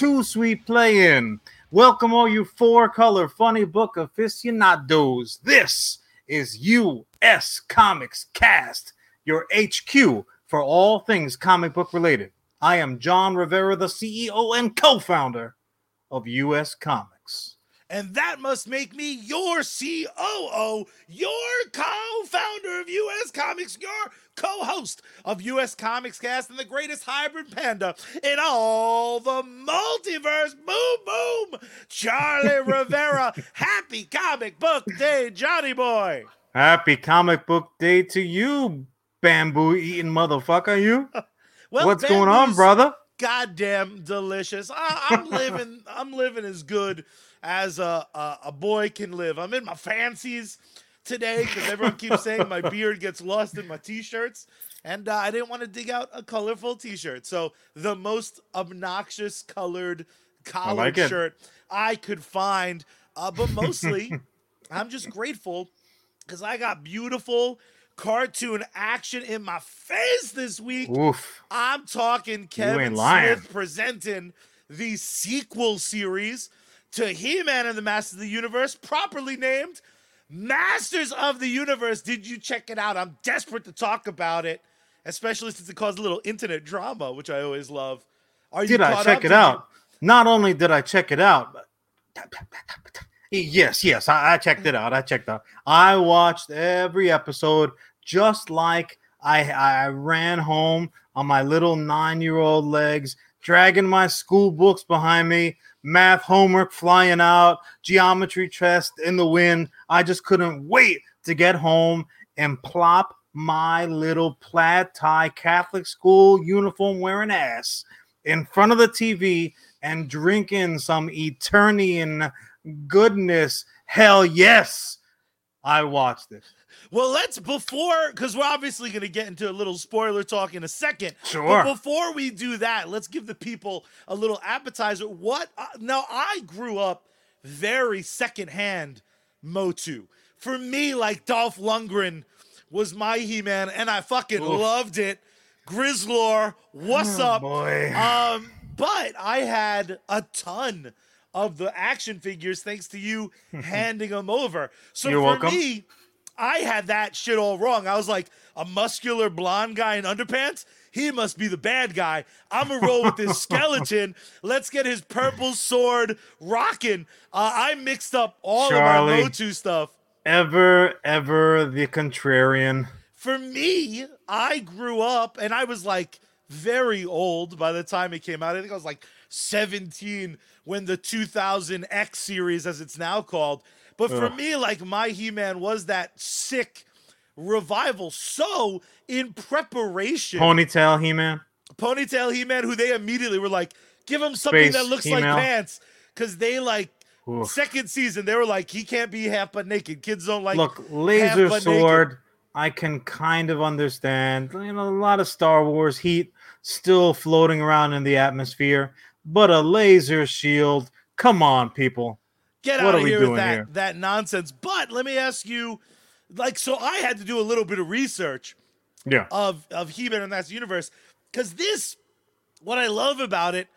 too sweet play in. Welcome, all you four color funny book aficionados. This is US Comics Cast, your HQ for all things comic book related. I am Jon Rivera, the CEO and co founder of US Comics. And that must make me your COO, your co founder of US Comics, your co host of US Comics Cast, and the greatest hybrid panda in all the multiverse. Boom, boom. Charlie Rivera. Happy comic book day, Johnny boy. Happy comic book day to you, bamboo eating motherfucker. You? Well, What's going on, brother? Goddamn delicious. I, I'm living. I'm living as good as a, a a boy can live. I'm in my fancies today because everyone keeps saying my beard gets lost in my t-shirts, and uh, I didn't want to dig out a colorful t-shirt. So the most obnoxious colored collared like shirt I could find, uh, but mostly I'm just grateful because I got beautiful cartoon action in my face this week. Oof. I'm talking Kevin. Smith presenting the sequel series to He-Man and the Masters of the Universe, properly named Masters of the Universe. Did you check it out? I'm desperate to talk about it, especially since it caused a little internet drama, which I always love. Are you Did I check it Did you- out? Not only did I check it out, but yes, yes, I, I checked it out. I checked out. I watched every episode just like I I ran home on my little nine-year-old legs, dragging my school books behind me, math homework flying out, geometry test in the wind. I just couldn't wait to get home and plop my little plaid tie Catholic school uniform wearing ass in front of the TV and drink in some Eternian goodness. Hell yes, I watched this. Well, let's before because we're obviously going to get into a little spoiler talk in a second. Sure. But before we do that, let's give the people a little appetizer. What? Uh, now, I grew up very secondhand Motu. For me, like Dolph Lundgren was my He-Man, and I fucking Oof. loved it. Grizzlor, what's Oh, up? boy. Um, but I had a ton of the action figures thanks to you handing them over. So You're for welcome. me, I had that shit all wrong. I was like a muscular blonde guy in underpants. He must be the bad guy. I'm gonna roll with this skeleton. Let's get his purple sword rocking. Uh, I mixed up all Charlie. of my Motu stuff. Ever, ever the contrarian. For me, I grew up and I was like very old by the time it came out. I think I was like 17 when the 2000 X series, as it's now called. But for Ugh. me, like my He Man was that sick revival. So in preparation, Ponytail He Man. Ponytail He Man, who they immediately were like, give him something Space that looks like He-Man. pants. Because they like, Oof. second season, they were like, he can't be half butt naked. Kids don't like Look, laser butt naked. sword. I can kind of understand. You know, a lot of Star Wars heat still floating around in the atmosphere, but a laser shield. Come on, people. Get What out of here with that here? that nonsense. But let me ask you, like, so I had to do a little bit of research Yeah. of of He-Man and That's Universe because this, what I love about it,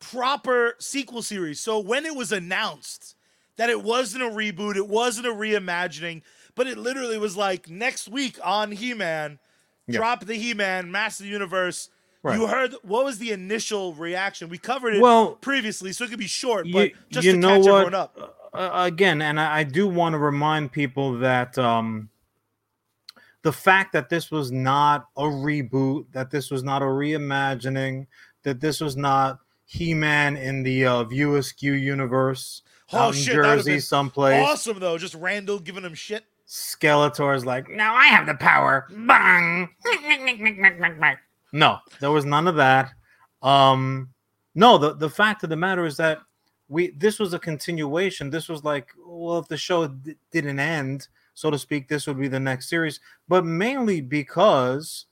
proper sequel series. So when it was announced that it wasn't a reboot, it wasn't a reimagining, but it literally was like next week on He-Man, Yeah. drop the He-Man, Master the Universe. Right. You heard what was the initial reaction? We covered it Well, previously, so it could be short, you, but just you to know catch what? everyone up. Uh, again, and I, I do want to remind people that um, the fact that this was not a reboot, that this was not a reimagining, that this was not He-Man in the uh, View Askew universe Oh, shit, Jersey someplace. Awesome though, just Randall giving him shit. Skeletor's like, now I have the power. Bang. No, there was none of that. Um, no, the, the fact of the matter is that we this was a continuation. This was like, well, if the show d- didn't end, so to speak, this would be the next series. But mainly because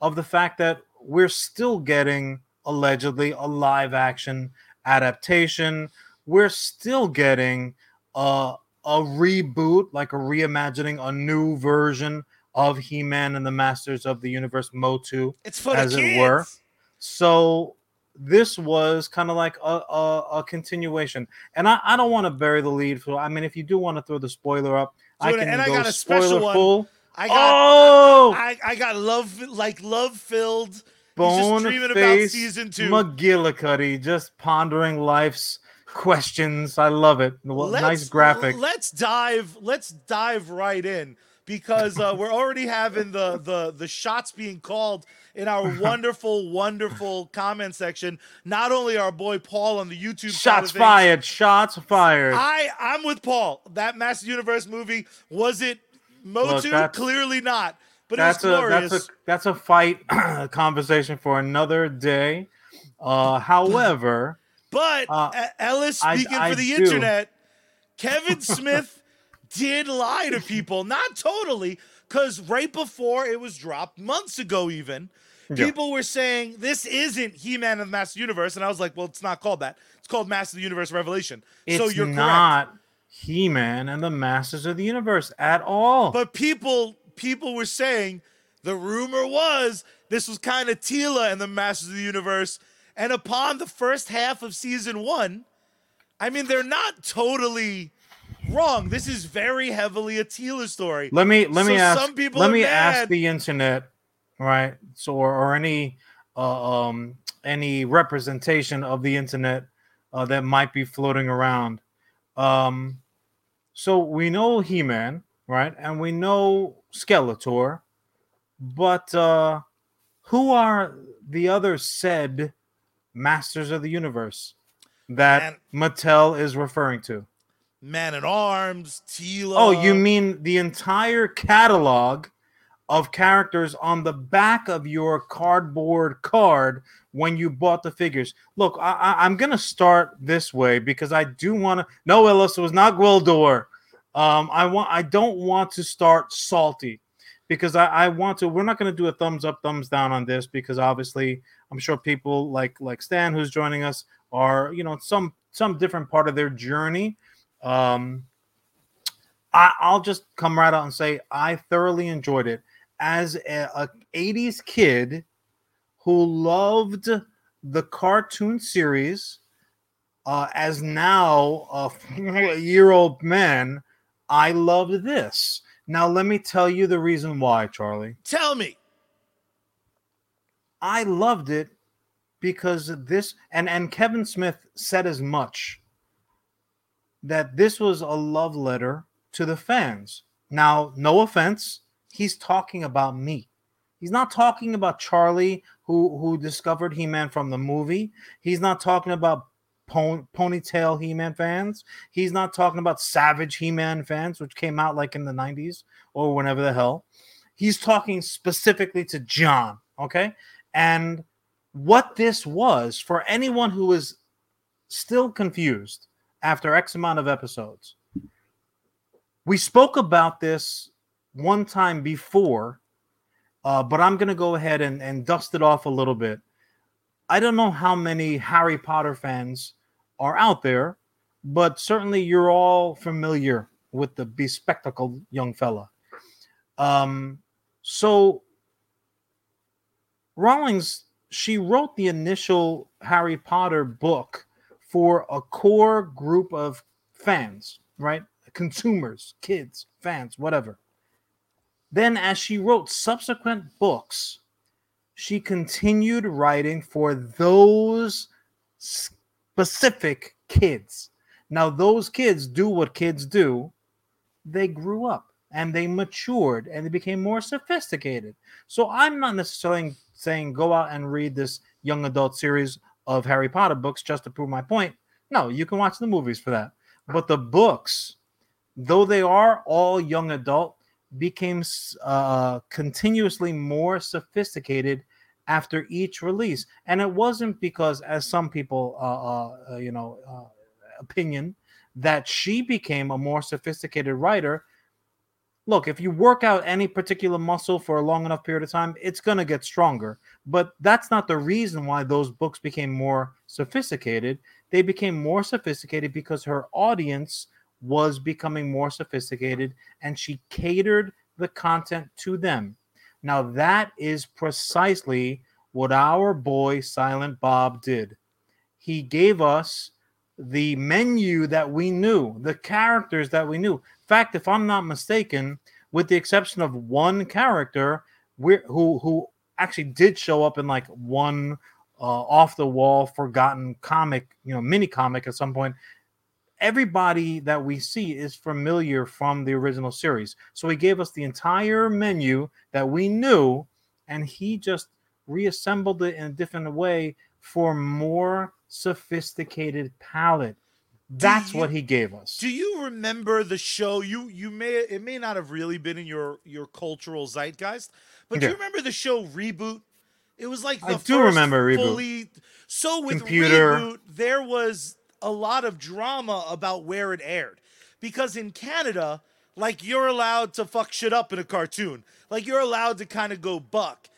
of the fact that we're still getting allegedly a live action adaptation. We're still getting uh, a reboot, like a reimagining, a new version of He-Man and the Masters of the Universe Motu. It's for as it were. So this was kind of like a, a, a continuation. And I, I don't want to bury the lead. So I mean, if you do want to throw the spoiler up, I can and I go got a special one. full. I got oh, I, I got love like love filled. bone dreaming about face season two. McGillicuddy just pondering life's questions. I love it. Well, nice graphic. Let's dive. Let's dive right in because uh, we're already having the the the shots being called in our wonderful, wonderful comment section. Not only our boy Paul on the YouTube Shots things, fired. Shots fired. I I'm with Paul. That Master Universe movie was it Motu? that's- Clearly not. But that's it a was glorious. that's a that's a fight conversation for another day. Uh, however, But Uh, Ellis I- speaking I for the do. internet, Kevin Smith did lie to people. Not totally, because right before it was dropped, months ago even, Yeah. people were saying this isn't He-Man of the Master Universe, and I was like, well, it's not called that. It's called Master of the Universe Revelation. it's so you're correct. not He-Man and the Masters of the Universe at all. But people people were saying the rumor was this was kind of Teela and the Masters of the Universe. And upon the first half of season one, I mean, they're not totally wrong. This is very heavily a Teela story. let me let me So ask some people let me ask the internet, right? So or, or any uh, um any representation of the internet uh, that might be floating around. Um, so we know He-Man, right? And we know Skeletor, but uh, who are the other said masters of the universe that Mattel is referring to? Man at Arms, Teela. Oh, you mean the entire catalog of characters on the back of your cardboard card when you bought the figures? Look, I, I, I'm gonna start this way because I do want to. No, Ellis, it was not Gwildor. Um, I want. I don't want to start salty because I, I want to. We're not going to do a thumbs up, thumbs down on this because obviously I'm sure people like like Stan who's joining us are you know some some different part of their journey. Um, I, I'll just come right out and say I thoroughly enjoyed it as a, a 80s kid who loved the cartoon series. Uh, as now a year old man, I loved this. Now, let me tell you the reason why, Charlie. Tell me. I loved it because this and and Kevin Smith said as much that this was a love letter to the fans. Now, no offense, he's talking about me. He's not talking about Charlie who who discovered He-Man from the movie. He's not talking about pon- ponytail He-Man fans. He's not talking about Savage He-Man fans which came out like in the 90s or whenever the hell. He's talking specifically to Jon, okay? And what this was for anyone who is still confused after X amount of episodes. We spoke about this one time before, uh, but I'm going to go ahead and, and dust it off a little bit. I don't know how many Harry Potter fans are out there, but certainly you're all familiar with the bespectacled young fella. Um, so Rowlings, she wrote the initial Harry Potter book for a core group of fans, right? Consumers, kids, fans, whatever. Then, as she wrote subsequent books, she continued writing for those specific kids. Now, those kids do what kids do. They grew up and they matured and they became more sophisticated. So I'm not necessarily saying go out and read this young adult series of Harry Potter books just to prove my point. No, you can watch the movies for that. But the books, though they are all young adult, became uh, continuously more sophisticated after each release. And it wasn't because, as some people, uh, uh, you know, uh, opinion, that she became a more sophisticated writer. Look, if you work out any particular muscle for a long enough period of time, it's going to get stronger. But that's not the reason why those books became more sophisticated. They became more sophisticated because her audience was becoming more sophisticated and she catered the content to them. Now, that is precisely what our boy Silent Bob did. He gave us the menu that we knew, the characters that we knew. Fact, if I'm not mistaken, with the exception of one character who who actually did show up in like one uh, off the wall forgotten comic, you know, mini comic at some point. Everybody that we see is familiar from the original series. So he gave us the entire menu that we knew, and he just reassembled it in a different way for more sophisticated palette. That's you, what he gave us. Do you remember the show? You you may it may not have really been in your your cultural zeitgeist, but do you remember the show Reboot? It was like the I do remember Reboot. Fully, so with Computer. Reboot, there was a lot of drama about where it aired, because in Canada, like you're allowed to fuck shit up in a cartoon, like you're allowed to kind of go buck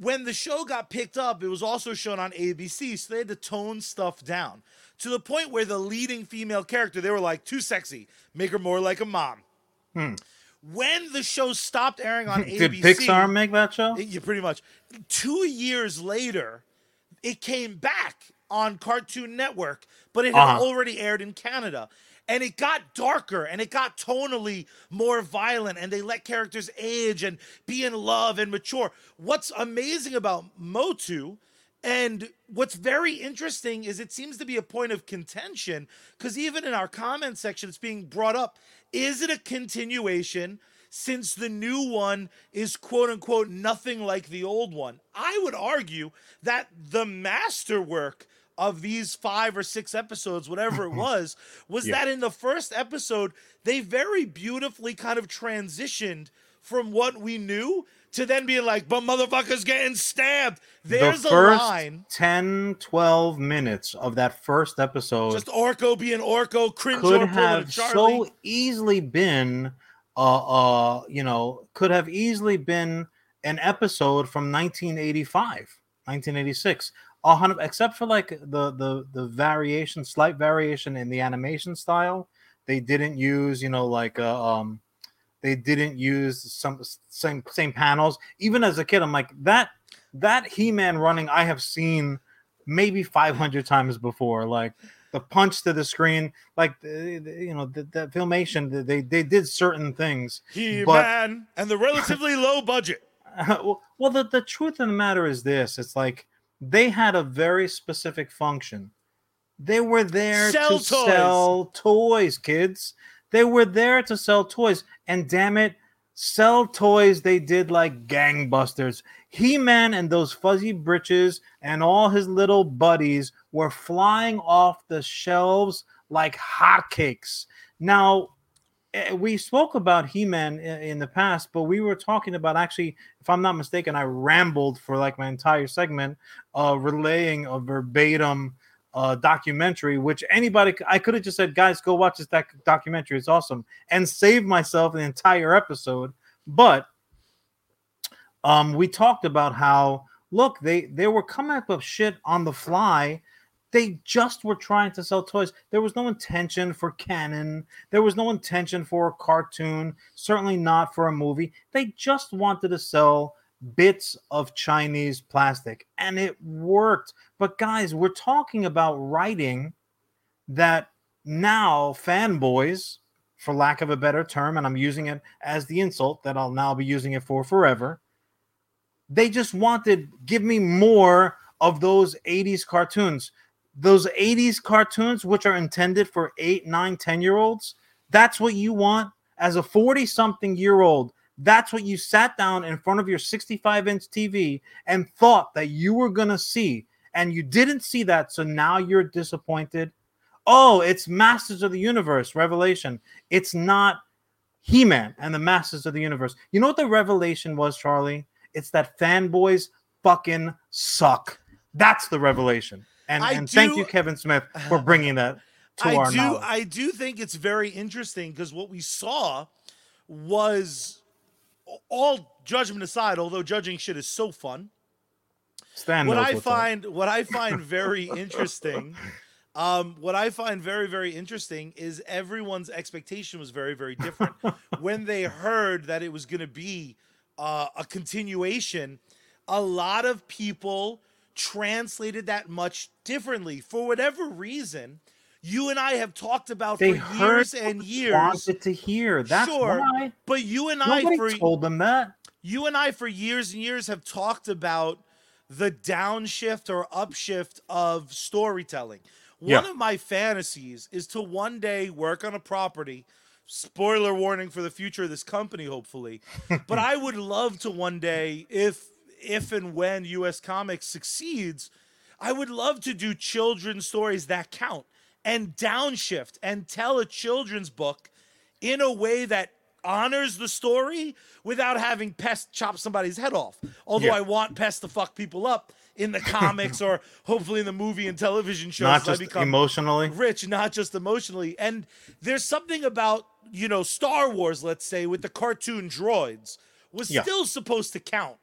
when the show got picked up, it was also shown on ABC, so they had to tone stuff down to the point where the leading female character, they were like, too sexy, make her more like a mom. Hmm. When the show stopped airing on ABC, Did Pixar make that show? It, yeah, pretty much. Two years later, it came back on Cartoon Network, but it had uh-huh. already aired in Canada and it got darker and it got tonally more violent and they let characters age and be in love and mature. What's amazing about Motu and what's very interesting is it seems to be a point of contention because even in our comment section, it's being brought up. Is it a continuation since the new one is quote unquote nothing like the old one? I would argue that the masterwork of these five or six episodes, whatever it was, was yeah. that in the first episode, they very beautifully kind of transitioned from what we knew to then being like, but motherfuckers getting stabbed. There's the first a line. 10, 12 minutes of that first episode. Just Orko being Orko, cringe could have so easily been, uh, uh, you know, could have easily been an episode from 1985, 1986 hundred except for like the the the variation, slight variation in the animation style. They didn't use, you know, like uh, um, they didn't use some same same panels. Even as a kid, I'm like that that He Man running. I have seen maybe 500 times before. Like the punch to the screen, like you know, the, the filmation. They they did certain things. He Man and the relatively low budget. well, well, the the truth of the matter is this: it's like they had a very specific function. They were there sell to toys. sell toys, kids. They were there to sell toys. And damn it, sell toys they did like gangbusters. He Man and those fuzzy britches and all his little buddies were flying off the shelves like hotcakes. Now, we spoke about He-Man in, in, the past, but we were talking about actually, if I'm not mistaken, I rambled for like my entire segment, uh, relaying a verbatim uh, documentary. Which anybody, I could have just said, guys, go watch this doc- documentary. It's awesome, and save myself an entire episode. But um, we talked about how look they they were coming up with shit on the fly they just were trying to sell toys. There was no intention for canon. There was no intention for a cartoon, certainly not for a movie. They just wanted to sell bits of Chinese plastic and it worked. But guys, we're talking about writing that now fanboys, for lack of a better term, and I'm using it as the insult that I'll now be using it for forever, they just wanted give me more of those 80s cartoons those 80s cartoons which are intended for 8 9 10 year olds that's what you want as a 40 something year old. That's what you sat down in front of your 65 inch tv and thought that you were going to see and you didn't see that so now you're disappointed. Oh it's masters of the universe revelation. It's not he-man and the masters of the universe. You know what the revelation was charlie? It's that fanboys fucking suck. That's the revelation and, and do, thank you, Kevin Smith, for bringing that to I our do, knowledge. I do think it's very interesting because what we saw was all judgment aside, although judging shit is so fun. Stan what I find, what I find very interesting Um, what I find very, very interesting is everyone's expectation was very, very different. when they heard that it was going to be uh, a continuation, a lot of people translated that much differently. For whatever reason, you and I have talked about They for years and years. Wanted to hear. That's Sure, why. But you and Nobody I, for told them that. you and I for years and years have talked about the downshift or upshift of storytelling. Yeah. One of my fantasies is to one day work on a property. Spoiler warning for the future of this company, hopefully. but I would love to one day, if if and when US Comics succeeds, I would love to do children's stories that count and downshift and tell a children's book in a way that honors the story without having Pest chop somebody's head off. Although Yeah. I want Pest to fuck people up in the comics or hopefully in the movie and television shows Not just become emotionally. rich, not just emotionally. And there's something about, you know, Star Wars, let's say, with the cartoon droids, was Yeah. still supposed to count.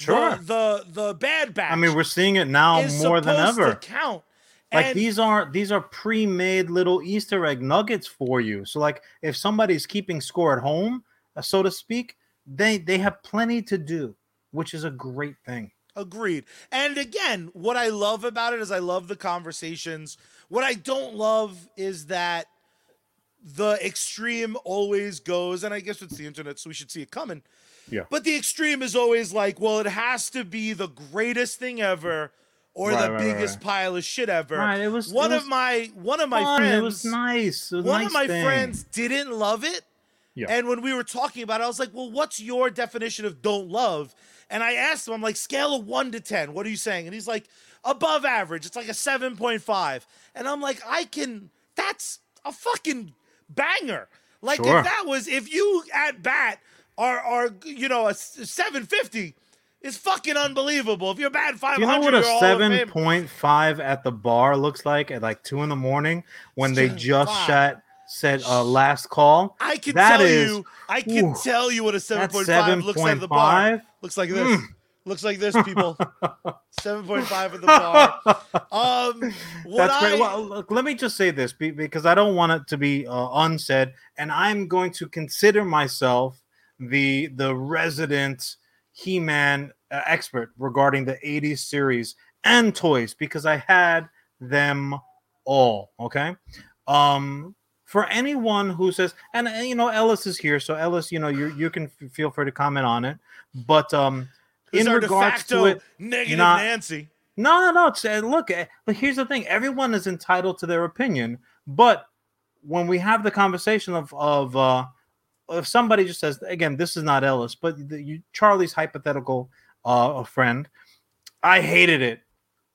Sure. The the, the Bad Batch I mean, we're seeing it now more than ever. to count. like And- these are these are pre-made little easter egg nuggets for you so like if somebody's keeping score at home uh, so to speak they they have plenty to do which is a great thing Agreed. And again, what I love about it is I love the conversations. What I don't love is that the extreme always goes, and I guess it's the internet, so we should see it coming. Yeah. But the extreme is always like, well, it has to be the greatest thing ever or Right, the right, biggest right. pile of shit ever. Right, it was- it one was of my one of my Fun, friends it was nice It was one nice of my thing. friends didn't love it. Yeah. And when we were talking about it, I was like, well, what's your definition of don't love? And I asked him, I'm like, scale of one to 10, what are you saying? And he's like, above average. It's like a 7.5. And I'm like, I can, that's a fucking banger. Like, Sure. if that was, if you at bat are, are you know, a 750, it's fucking unbelievable. If you're batting 500, Do you know what a you're Hall of Fame. seven point five at the bar looks like at like two in the morning when they just 7.5. shot said uh, last call? I can That tell is- you, I can ooh, tell you what a That's 7.5 looks like at the bar. Looks like this. Looks like this, people. 7.5 at the bar. Um, what That's I, great. Well, look, let me just say this because I don't want it to be uh, unsaid, and I'm going to consider myself the the resident He-Man uh, expert regarding the '80s series and toys because I had them all. Okay, um, for anyone who says, and uh, you know, Ellis is here, so Ellis, you know, you you can f- feel free to comment on it, but um, in regards to it, negative not- Nancy. no, no. It's, uh, look, uh, but here's the thing: everyone is entitled to their opinion. But when we have the conversation of of uh, if somebody just says, again, this is not Ellis, but the, you, Charlie's hypothetical uh, friend, I hated it.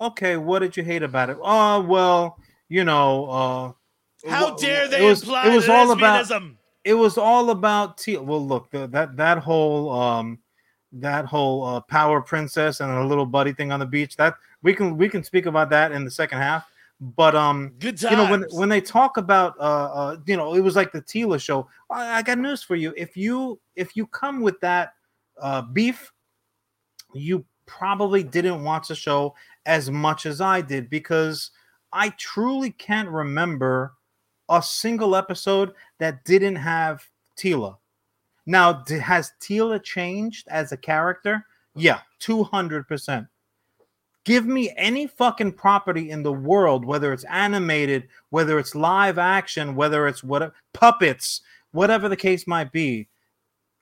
Okay, what did you hate about it? Oh, well, you know, uh, How dare it they was- imply it was all about it was all about T. Well, look, the, that that whole um that whole uh, power princess and a little buddy thing on the beach. That we can we can speak about that in the second half. But um, Good you know when when they talk about uh, uh you know it was like the Teela show. I, I got news for you. If you if you come with that uh beef, you probably didn't watch the show as much as I did because I truly can't remember a single episode that didn't have Teela. Now, has Teela changed as a character? Yeah, 200%. Give me any fucking property in the world, whether it's animated, whether it's live action, whether it's what puppets, whatever the case might be.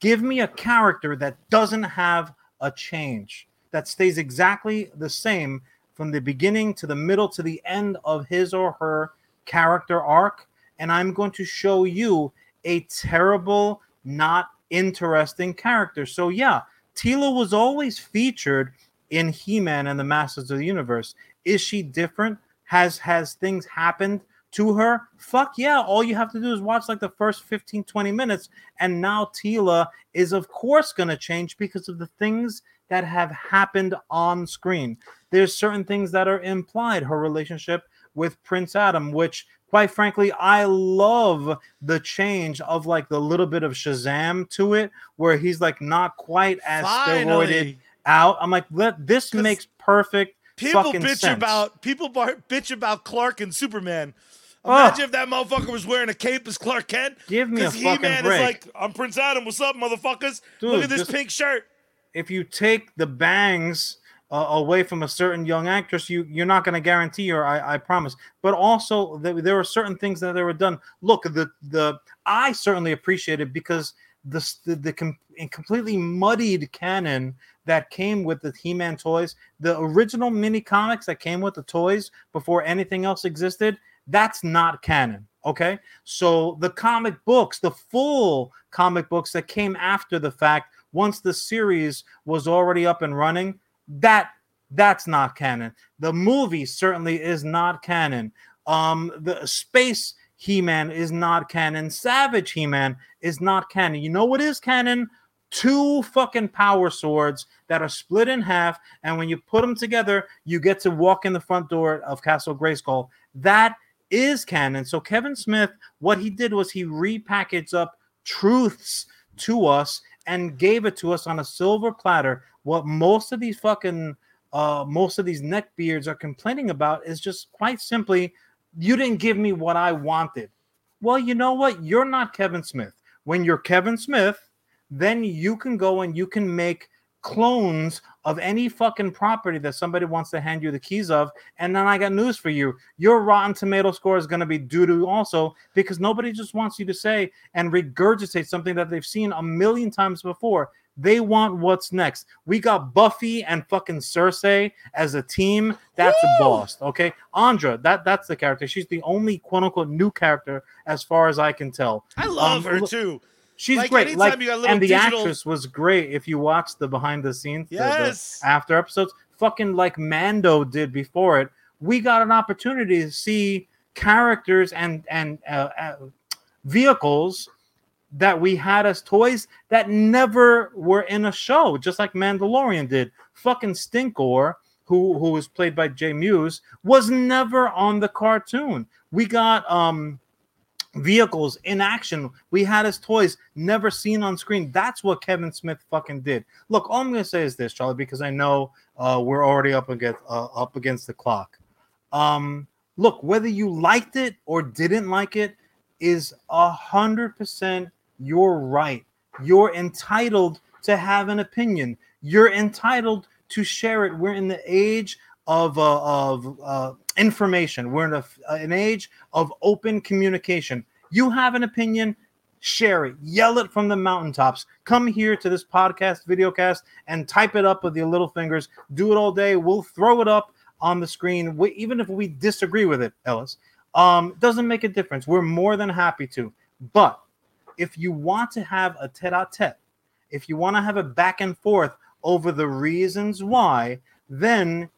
Give me a character that doesn't have a change, that stays exactly the same from the beginning to the middle to the end of his or her character arc. And I'm going to show you a terrible, not interesting character. So, yeah, Teela was always featured in He-Man and the Masters of the Universe. Is she different? Has has things happened to her? Fuck yeah. All you have to do is watch like the first 15, 20 minutes. And now Teela is of course gonna change because of the things that have happened on screen. There's certain things that are implied. Her relationship with Prince Adam, which quite frankly, I love the change of like the little bit of Shazam to it, where he's like not quite as steroided Finally. Out. I'm like, let this makes perfect People bitch sense. about people bar- bitch about Clark and Superman. Imagine if that motherfucker was wearing a cape as Clark Kent. Give me a fucking He-Man break. is like, I'm Prince Adam. What's up, motherfuckers? Look at this just- pink shirt. if you take the bangs uh, away from a certain young actress, you you're not going to guarantee her. I, I promise. But also, th- there were certain things that they were done. Look, the the I certainly appreciate it because the the, the com- completely muddied canon that came with the He-Man toys, the original mini comics that came with the toys before anything else existed, that's not canon. Okay, so the comic books, the full comic books that came after the fact, once the series was already up and running, that that's not canon. The movie certainly is not canon. Um, the space He-Man is not canon. Savage He-Man is not canon. You know what is canon? Two fucking power swords that are split in half, and when you put them together, you get to walk in the front door of Castle Grayskull. That is canon. So Kevin Smith, what he did was he repackaged up truths to us and gave it to us on a silver platter. What most of these fucking uh most of these neckbeards are complaining about is just quite simply you didn't give me what I wanted. Well, you know what? You're not Kevin Smith. When you're Kevin Smith, then you can go and you can make clones of any fucking property that somebody wants to hand you the keys of. And then I got news for you. Your Rotten Tomato score is going to be doo doo also because nobody just wants you to say and regurgitate something that they've seen a million times before. They want what's next. We got Buffy and fucking Cersei as a team. That's a boss. Okay. Andra, that, that's the character. She's the only quote unquote new character as far as I can tell. I love Um, her too. She's Like, great. Like, you got little and the digital- actress was great. If you watch the behind the scenes, the- the after episodes, fucking like Mando did before it, we got an opportunity to see characters and and uh, uh, vehicles that we had as toys that never were in a show, just like Mandalorian did. Fucking Stinkor, who who was played by Jay Mewes, was never on the cartoon. We got um vehicles in action. We had his toys never seen on screen. That's what Kevin Smith fucking did. Look, all I'm gonna say is this, Charlie, because I know uh, we're already up against uh, up against the clock. Um, look, whether you liked it or didn't like it is a hundred percent your right. You're entitled to have an opinion. You're entitled to share it. We're in the age of uh, of uh, information. We're in a, an age of open communication. You have an opinion, share it, yell it from the mountaintops. Come here to this podcast, videocast, and type it up with your little fingers. Do it all day. We'll throw it up on the screen, we, even if we disagree with it, Ellis. Um, doesn't make a difference. We're more than happy to. But if you want to have a tete-a-tete, if you want to have a back and forth over the reasons why, then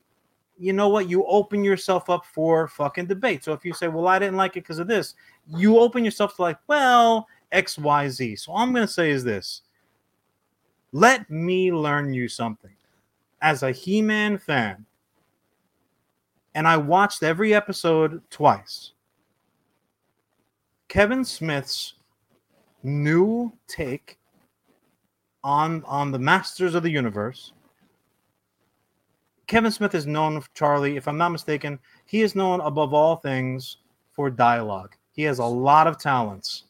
you know what? You open yourself up for fucking debate. So if you say, well, I didn't like it because of this, you open yourself to like, well, X, Y, Z. So all I'm going to say is this let me learn you something. As a He Man fan, and I watched every episode twice, Kevin Smith's new take on on the Masters of the Universe Kevin Smith is known, for Charlie, if I'm not mistaken, he is known above all things for dialogue. He has a lot of talents,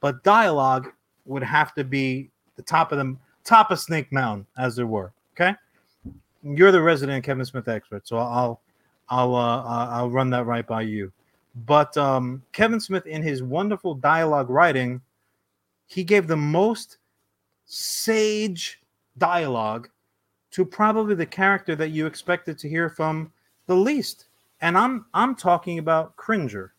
but dialogue would have to be the top of the top of Snake Mountain, as there were. Okay, you're the resident Kevin Smith expert, so I'll I'll uh, uh, I'll run that right by you. But um, Kevin Smith, in his wonderful dialogue writing, he gave the most sage dialogue to probably the character that you expected to hear from the least. And I'm I'm talking about Cringer.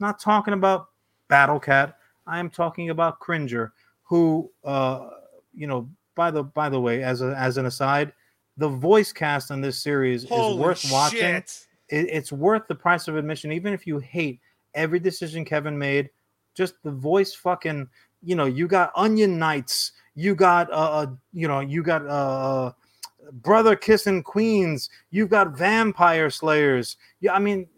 Not talking about Battle Cat. I am talking about Cringer, who uh you know, by the by the way, as a as an aside, the voice cast on this series Holy is worth watching. shit. It, it's worth the price of admission, even if you hate every decision Kevin made. Just the voice, fucking, you know, you got Onion Knights, you got, uh, uh you know, you got uh, brother kissing queens, you've got vampire slayers. Yeah, I mean,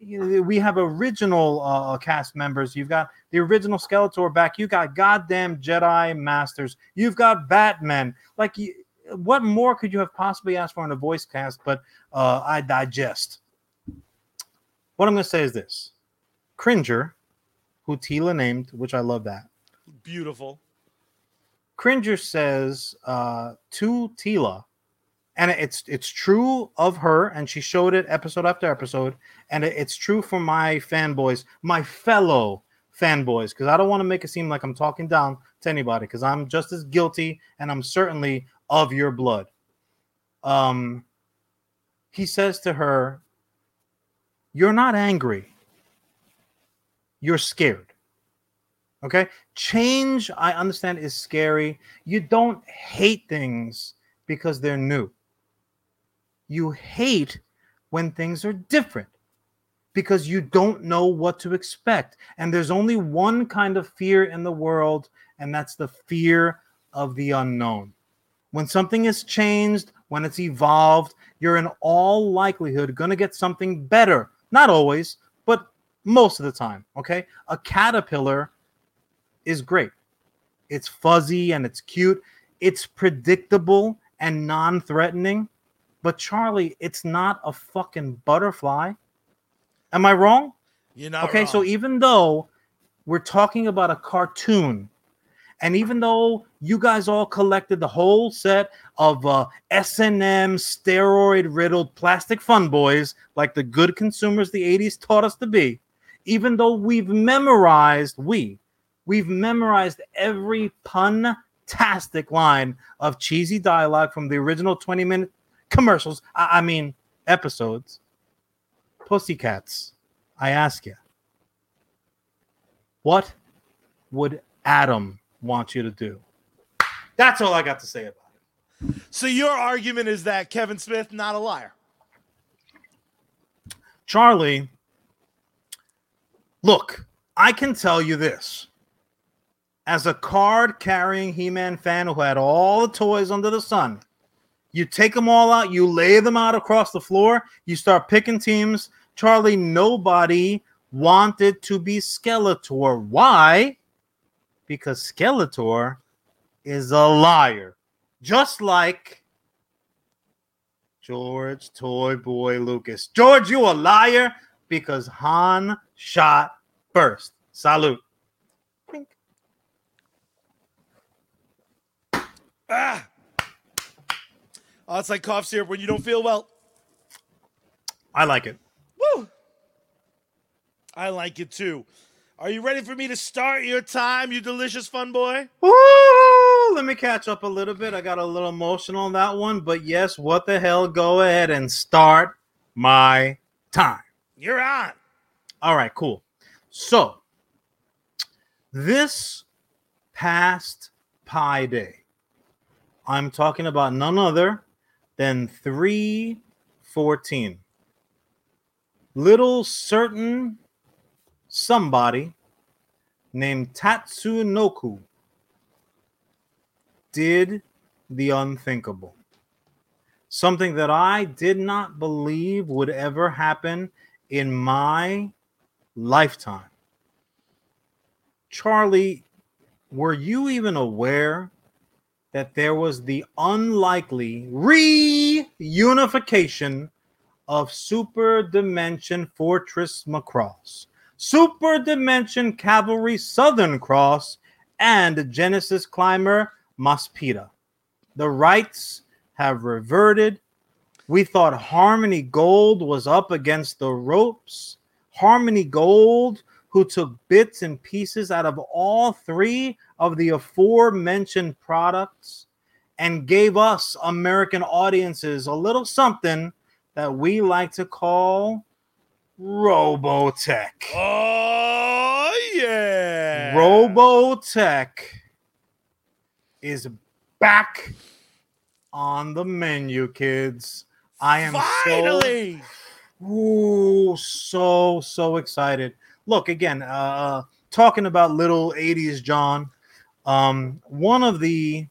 you know, we have original uh, cast members. You've got the original Skeletor back. You got goddamn Jedi masters. You've got Batman. Like you, what more could you have possibly asked for in a voice cast? But uh, I digest. What I'm going to say is this: Cringer, who Teela named, which I love that. Beautiful. Cringer says uh, to Teela, and it's it's true of her, and she showed it episode after episode, and it's true for my fanboys, my fellow fanboys, because I don't want to make it seem like I'm talking down to anybody, because I'm just as guilty, and I'm certainly of your blood. Um, he says to her, "You're not angry. You're scared." Okay. Change, I understand, is scary. You don't hate things because they're new. You hate when things are different because you don't know what to expect. And there's only one kind of fear in the world, and that's the fear of the unknown. When something is changed, when it's evolved, you're in all likelihood going to get something better. Not always, but most of the time. Okay. A caterpillar is great. It's fuzzy and it's cute. It's predictable and non threatening. But Charlie, it's not a fucking butterfly. Am I wrong? You're not okay, wrong. so even though we're talking about a cartoon, and even though you guys all collected the whole set of uh, S&M steroid riddled plastic fun boys, like the good consumers the 80s taught us to be, even though we've memorized, we, we've memorized every pun-tastic line of cheesy dialogue from the original 20 minute commercials, I, I mean, episodes. Pussycats, I ask you, what would Adam want you to do? That's all I got to say about it. So your argument is that Kevin Smith not a liar. Charlie, look, I can tell you this. As a card carrying He Man fan who had all the toys under the sun, you take them all out, you lay them out across the floor, you start picking teams. Charlie, nobody wanted to be Skeletor. Why? Because Skeletor is a liar. Just like George Toy Boy Lucas. George, you a liar because Han shot first. Salute. Ah. Oh, it's like cough syrup when you don't feel well. I like it. Woo! I like it too. Are you ready for me to start your time, you delicious fun boy? Woo! Let me catch up a little bit. I got a little emotional on that one, but yes, what the hell? Go ahead and start my time. You're on. All right, cool. So, this past Pi Day, I'm talking about none other than 314. Little certain somebody named Tatsunoko did the unthinkable. Something that I did not believe would ever happen in my lifetime. Charlie, were you even aware that there was the unlikely reunification of Super Dimension Fortress Macross, Super Dimension Cavalry Southern Cross, and Genesis Climber Mospeada? The rights have reverted. We thought Harmony Gold was up against the ropes. Harmony Gold, who took bits and pieces out of all three of the aforementioned products and gave us American audiences a little something that we like to call Robotech. Oh yeah. Robotech is back on the menu, kids. I am Finally. so ooh, so so excited. Look again, uh talking about little 80s Jon. Um one of the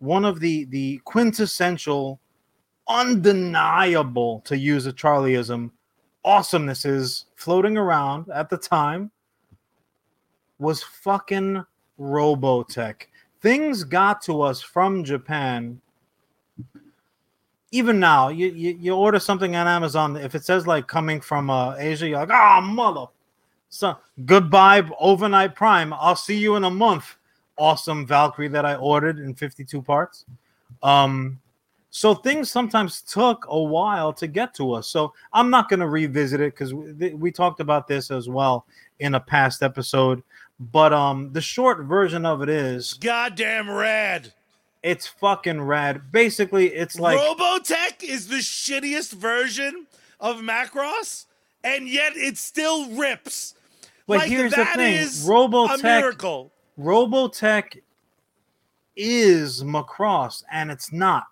one of the the quintessential undeniable to use a charlieism awesomenesses floating around at the time was fucking Robotech. things got to us from Japan. Even now, you, you, you order something on Amazon. If it says like coming from uh, Asia, you're like, ah, oh, mother. So goodbye, overnight Prime. I'll see you in a month. Awesome Valkyrie that I ordered in 52 parts. Um, so things sometimes took a while to get to us. So I'm not going to revisit it because we, we talked about this as well in a past episode. But um, the short version of it is goddamn rad. It's fucking rad. Basically, it's like Robotech is the shittiest version of Macross, and yet it still rips. But like, here's the thing: Robotech, a miracle. Robotech is Macross, and it's not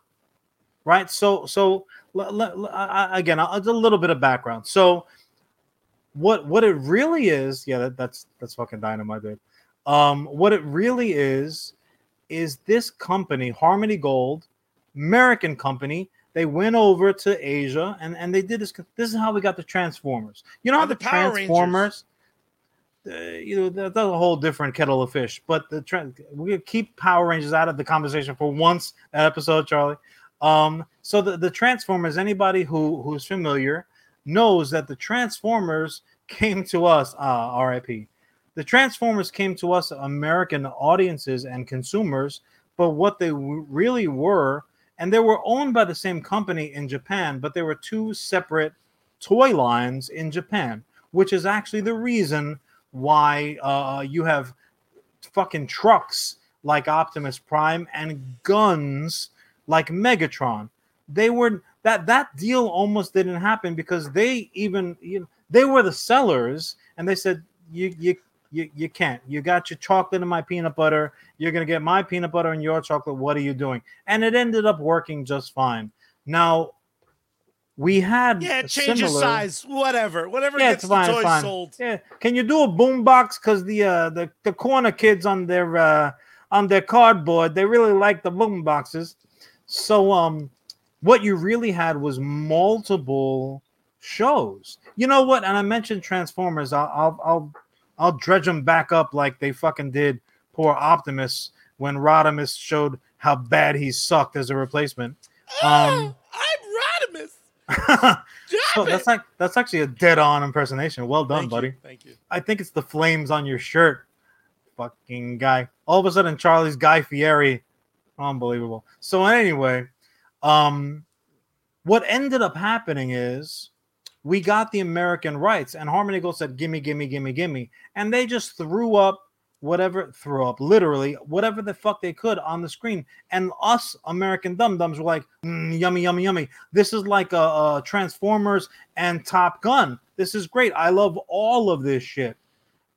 right? So, so l- l- l- again, a little bit of background. So, what what it really is, yeah, that, that's that's fucking dynamite, dude. Um, what it really is is this company, Harmony Gold, American company. They went over to Asia and, and they did this. This is how we got the Transformers. You know how the, the Transformers, uh, you know, that's a whole different kettle of fish. But the trend, we keep Power Rangers out of the conversation for once that episode, Charlie. Um, so the, the Transformers, anybody who who's familiar knows that the Transformers came to us, uh, RIP. The Transformers came to us, American audiences and consumers, but what they w- really were, and they were owned by the same company in Japan, but there were two separate toy lines in Japan, which is actually the reason why uh, you have fucking trucks like Optimus Prime and guns like Megatron. They were that that deal almost didn't happen because they even you know, they were the sellers and they said you you you, you can't. You got your chocolate and my peanut butter. You're gonna get my peanut butter and your chocolate. What are you doing? And it ended up working just fine. Now we had yeah, change similar, size, whatever, whatever yeah, gets it's fine, the toys fine. sold. Yeah, can you do a boom box? Because the uh the the corner kids on their uh on their cardboard they really like the boom boxes. So um what you really had was multiple shows. You know what? And I mentioned Transformers. I'll I'll I'll, I'll dredge them back up like they fucking did poor Optimus when Rodimus showed how bad he sucked as a replacement. Um, oh, I'm Rodimus. so that's like that's actually a dead-on impersonation. Well done, Thank buddy. You. Thank you. I think it's the flames on your shirt. Fucking guy. All of a sudden, Charlie's Guy Fieri Unbelievable. So anyway, um, what ended up happening is we got the American rights, and Harmony Gold said, "Gimme, gimme, gimme, gimme," and they just threw up whatever threw up literally whatever the fuck they could on the screen. And us american dum dums were like mm, yummy yummy yummy. This is like a, a, transformers and top gun. This is great. I love all of this shit.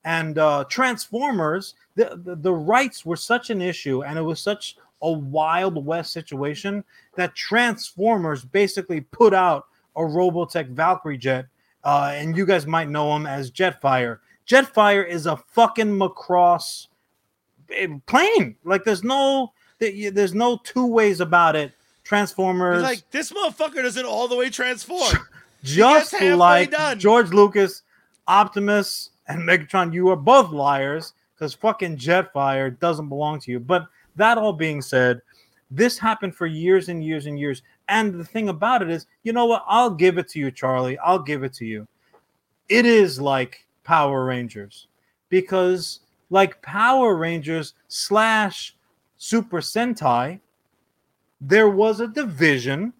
And uh transformers the, the, the rights were such an issue and it was such a Wild West situation that Transformers basically put out a Robotech Valkyrie jet, uh, and you guys might know him as Jetfire. Jetfire is a fucking Macross eh, plane. Like there's no there's no two ways about it. Transformers, like this motherfucker doesn't all the way transform. Just like done. George Lucas, Optimus, and Megatron, you are both liars because fucking Jetfire doesn't belong to you. But that all being said, this happened for years and years and years. And the thing about it is, you know what? I'll give it to you, Charlie. I'll give it to you. It is like Power Rangers because, like Power Rangers slash Super Sentai, there was a division,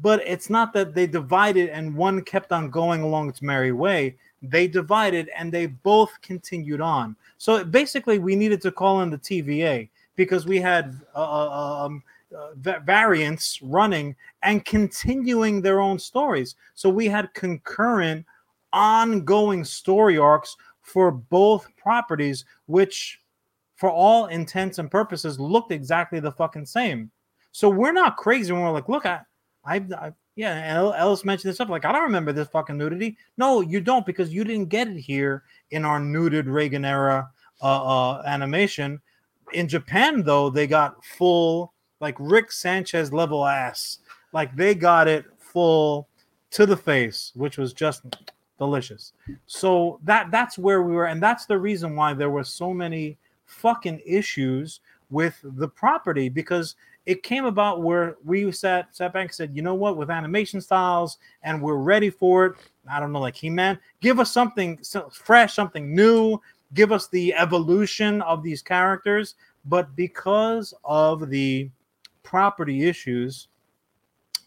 but it's not that they divided and one kept on going along its merry way. They divided and they both continued on. So basically, we needed to call in the TVA because we had uh, uh um, uh, variants running and continuing their own stories. So we had concurrent, ongoing story arcs for both properties, which, for all intents and purposes, looked exactly the fucking same. So we're not crazy when we're like, look, I, I, I yeah, and Ellis mentioned this up. Like, I don't remember this fucking nudity. No, you don't, because you didn't get it here in our nuded Reagan era uh, uh, animation. In Japan, though, they got full, like Rick Sanchez level ass. Like they got it full to the face, which was just delicious. So that that's where we were, and that's the reason why there were so many fucking issues with the property because it came about where we sat sat back and said, you know what, with animation styles and we're ready for it. I don't know, like He Man, give us something so fresh, something new, give us the evolution of these characters. But because of the property issues,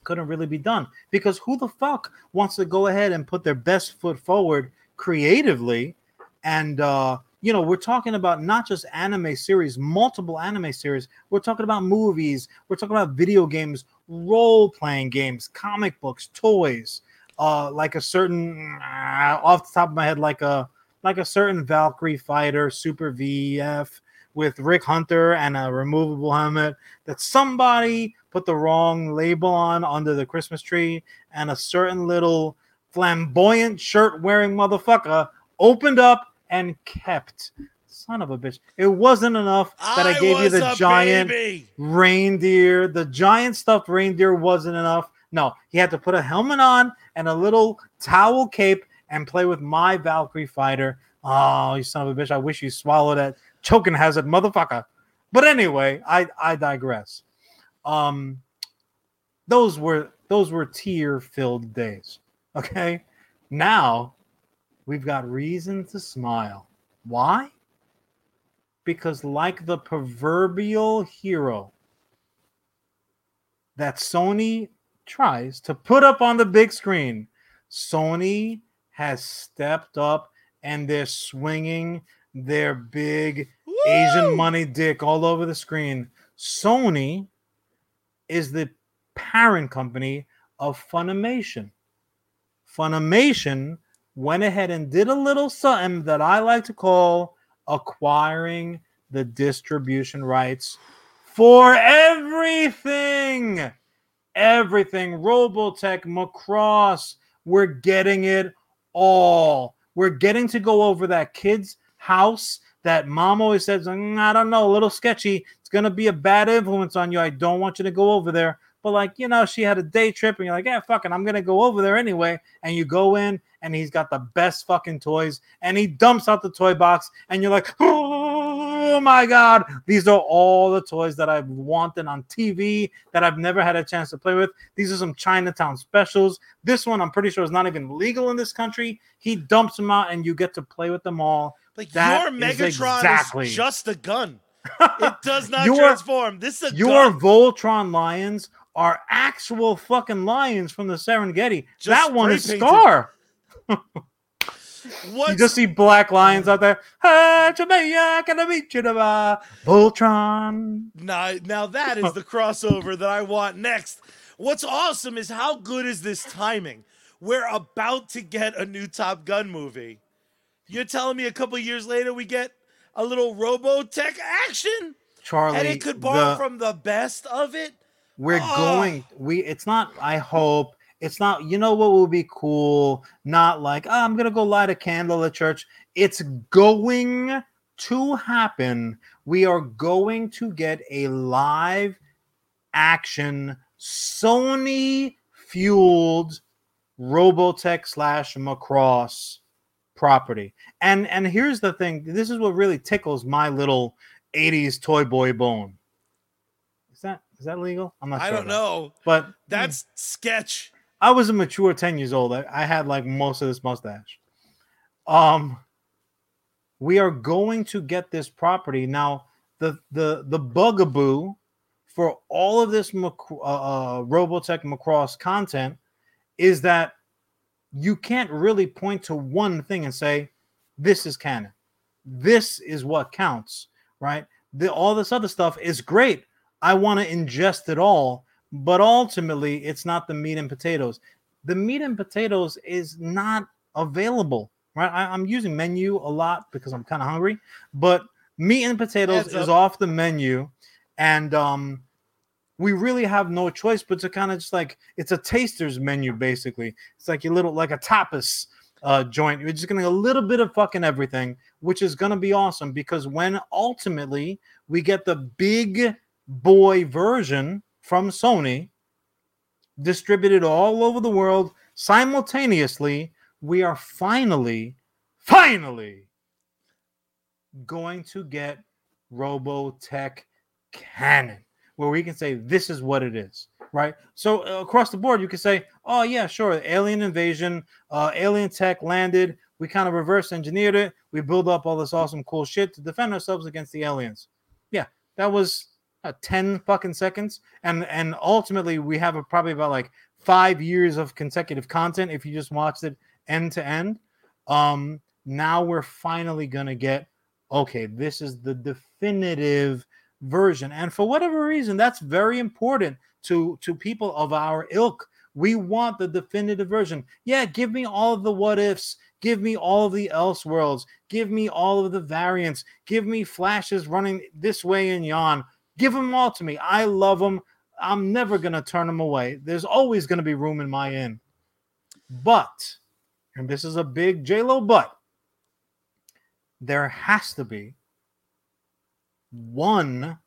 couldn't really be done. Because who the fuck wants to go ahead and put their best foot forward creatively? And uh you know we're talking about not just anime series multiple anime series. We're talking about movies. We're talking about video games role playing games comic books toys uh like a certain uh, off the top of my head like a like a certain valkyrie fighter super vf with rick hunter and a removable helmet that somebody put the wrong label on under the christmas tree and a certain little flamboyant shirt wearing motherfucker opened up and kept. Son of a bitch. It wasn't enough that I, gave you the giant baby. reindeer. The giant stuffed reindeer wasn't enough. No, he had to put a helmet on and a little towel cape and play with my Valkyrie fighter. Oh, you son of a bitch. I wish you swallowed that choking hazard, motherfucker. But anyway, I, I digress. Um those were those were tear filled days. Okay. Now we've got reason to smile. Why? Because, like the proverbial hero that Sony tries to put up on the big screen, Sony has stepped up and they're swinging their big Asian money dick all over the screen. Sony is the parent company of Funimation. Funimation went ahead and did a little something that I like to call acquiring the distribution rights for everything. Everything. Robotech, Macross, we're getting it all. We're getting to go over that kid's house that mom always says, "Mm, I don't know, a little sketchy. It's going to be a bad influence on you. I don't want you to go over there. But, like, you know, she had a day trip and you're like, yeah, fucking, I'm going to go over there anyway. And you go in and he's got the best fucking toys and he dumps out the toy box and you're like, oh my God, these are all the toys that I've wanted on TV that I've never had a chance to play with. These are some Chinatown specials. This one, I'm pretty sure, is not even legal in this country. He dumps them out and you get to play with them all. Like That your is Megatron exactly- is just a gun. It does not Your- transform. This is a Your gun. Voltron lions are actual fucking lions from the Serengeti. Just that one is painted. Scar. You just see black lions out there. "Ah, Jamaica, I meet you tomorrow?" Voltron. now, now that is the crossover that I want next. What's awesome is how good is this timing? We're about to get a new Top Gun movie. You're telling me a couple years later we get a little Robotech action, Charlie. and it could borrow the- from the best of it. We're Oh. going. We. It's not. I hope it's not. You know what will be cool? Not like oh, I'm gonna go light a candle at church. It's going to happen. We are going to get a live action Sony fueled Robotech slash Macross property. And and here's the thing. This is what really tickles my little 80s toy boy bone. Is that is that legal? I'm not I sure. don't know. But That's sketch. I was a mature 10 years old. I, I had like most of this mustache. Um we are going to get this property now. The the the bugaboo for all of this Mac- uh, uh, Robotech Macross content is that you can't really point to one thing and say this is canon. This is what counts, right? The, all this other stuff is great. I want to ingest it all, but ultimately, it's not the meat and potatoes. The meat and potatoes is not available, right? I, I'm using menu a lot because I'm kind of hungry, but meat and potatoes is up. off the menu, and um, we really have no choice but to kind of just like it's a taster's menu basically. It's like your little like a tapas uh, joint. You're just getting a little bit of fucking everything, which is gonna be awesome because when ultimately we get the big boy version from Sony distributed all over the world simultaneously, we are finally, finally going to get Robotech canon where we can say this is what it is, right? So uh, across the board, you can say, oh yeah, sure, alien invasion, uh, alien tech landed. We kind of reverse engineered it. We build up all this awesome, cool shit to defend ourselves against the aliens. Yeah, that was uh, 10 fucking seconds and and ultimately we have a, probably about like five years of consecutive content if you just watched it end to end um now we're finally gonna get okay this is the definitive version and for whatever reason that's very important to to people of our ilk we want the definitive version yeah give me all of the what ifs give me all of the else worlds give me all of the variants give me flashes running this way and yon Give them all to me. I love them. I'm never going to turn them away. There's always going to be room in my inn. But, and this is a big J-Lo but, there has to be one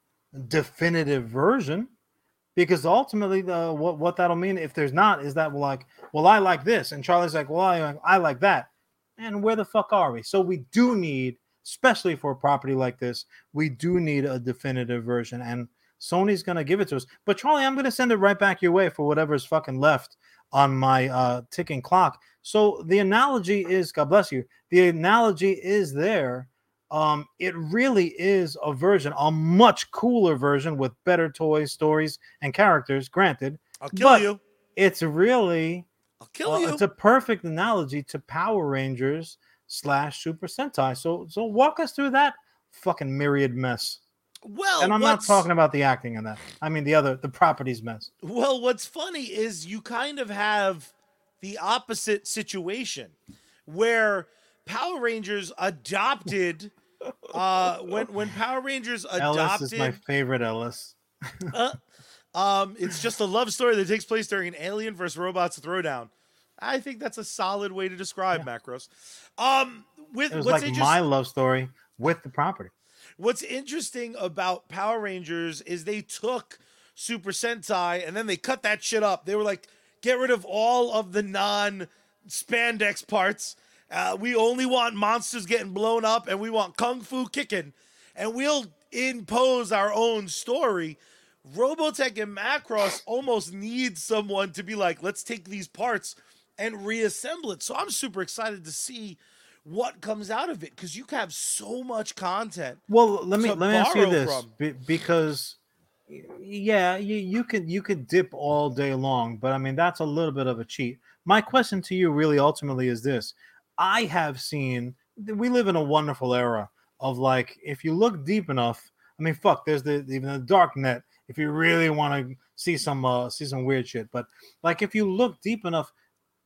definitive version because ultimately the what, what that'll mean if there's not is that we're like well i like this and charlie's like well i, I like that and where the fuck are we so we do need especially for a property like this, we do need a definitive version. And Sony's going to give it to us. But Charlie, I'm going to send it right back your way for whatever's fucking left on my uh, ticking clock. So the analogy is, God bless you, the analogy is there. Um, it really is a version, a much cooler version with better toys, stories, and characters. Granted, I'll kill you. It's really, I'll kill uh, you. It's a perfect analogy to Power Rangers slash Super Sentai. So so walk us through that fucking myriad mess. Well, and I'm not talking about the acting in that. I mean the other the properties mess. Well, what's funny is you kind of have the opposite situation where Power Rangers adopted uh when when Power Rangers adopted Ellis is my favorite Ellis. uh, um it's just a love story that takes place during an alien versus robots throwdown. I think that's a solid way to describe yeah. Macross. Um, with it was like my love story with the property. What's interesting about Power Rangers is they took Super Sentai and then they cut that shit up. They were like, get rid of all of the non spandex parts. Uh, we only want monsters getting blown up and we want kung fu kicking. And we'll impose our own story. Robotech and Macross almost need someone to be like, let's take these parts and reassemble it. So I'm super excited to see what comes out of it because you have so much content. Well, let me let me ask you this be, because yeah, you, you could you could dip all day long, but I mean that's a little bit of a cheat. My question to you really ultimately is this. I have seen we live in a wonderful era of like if you look deep enough, I mean fuck, there's the even the dark net if you really want to see some uh see some weird shit. But like if you look deep enough,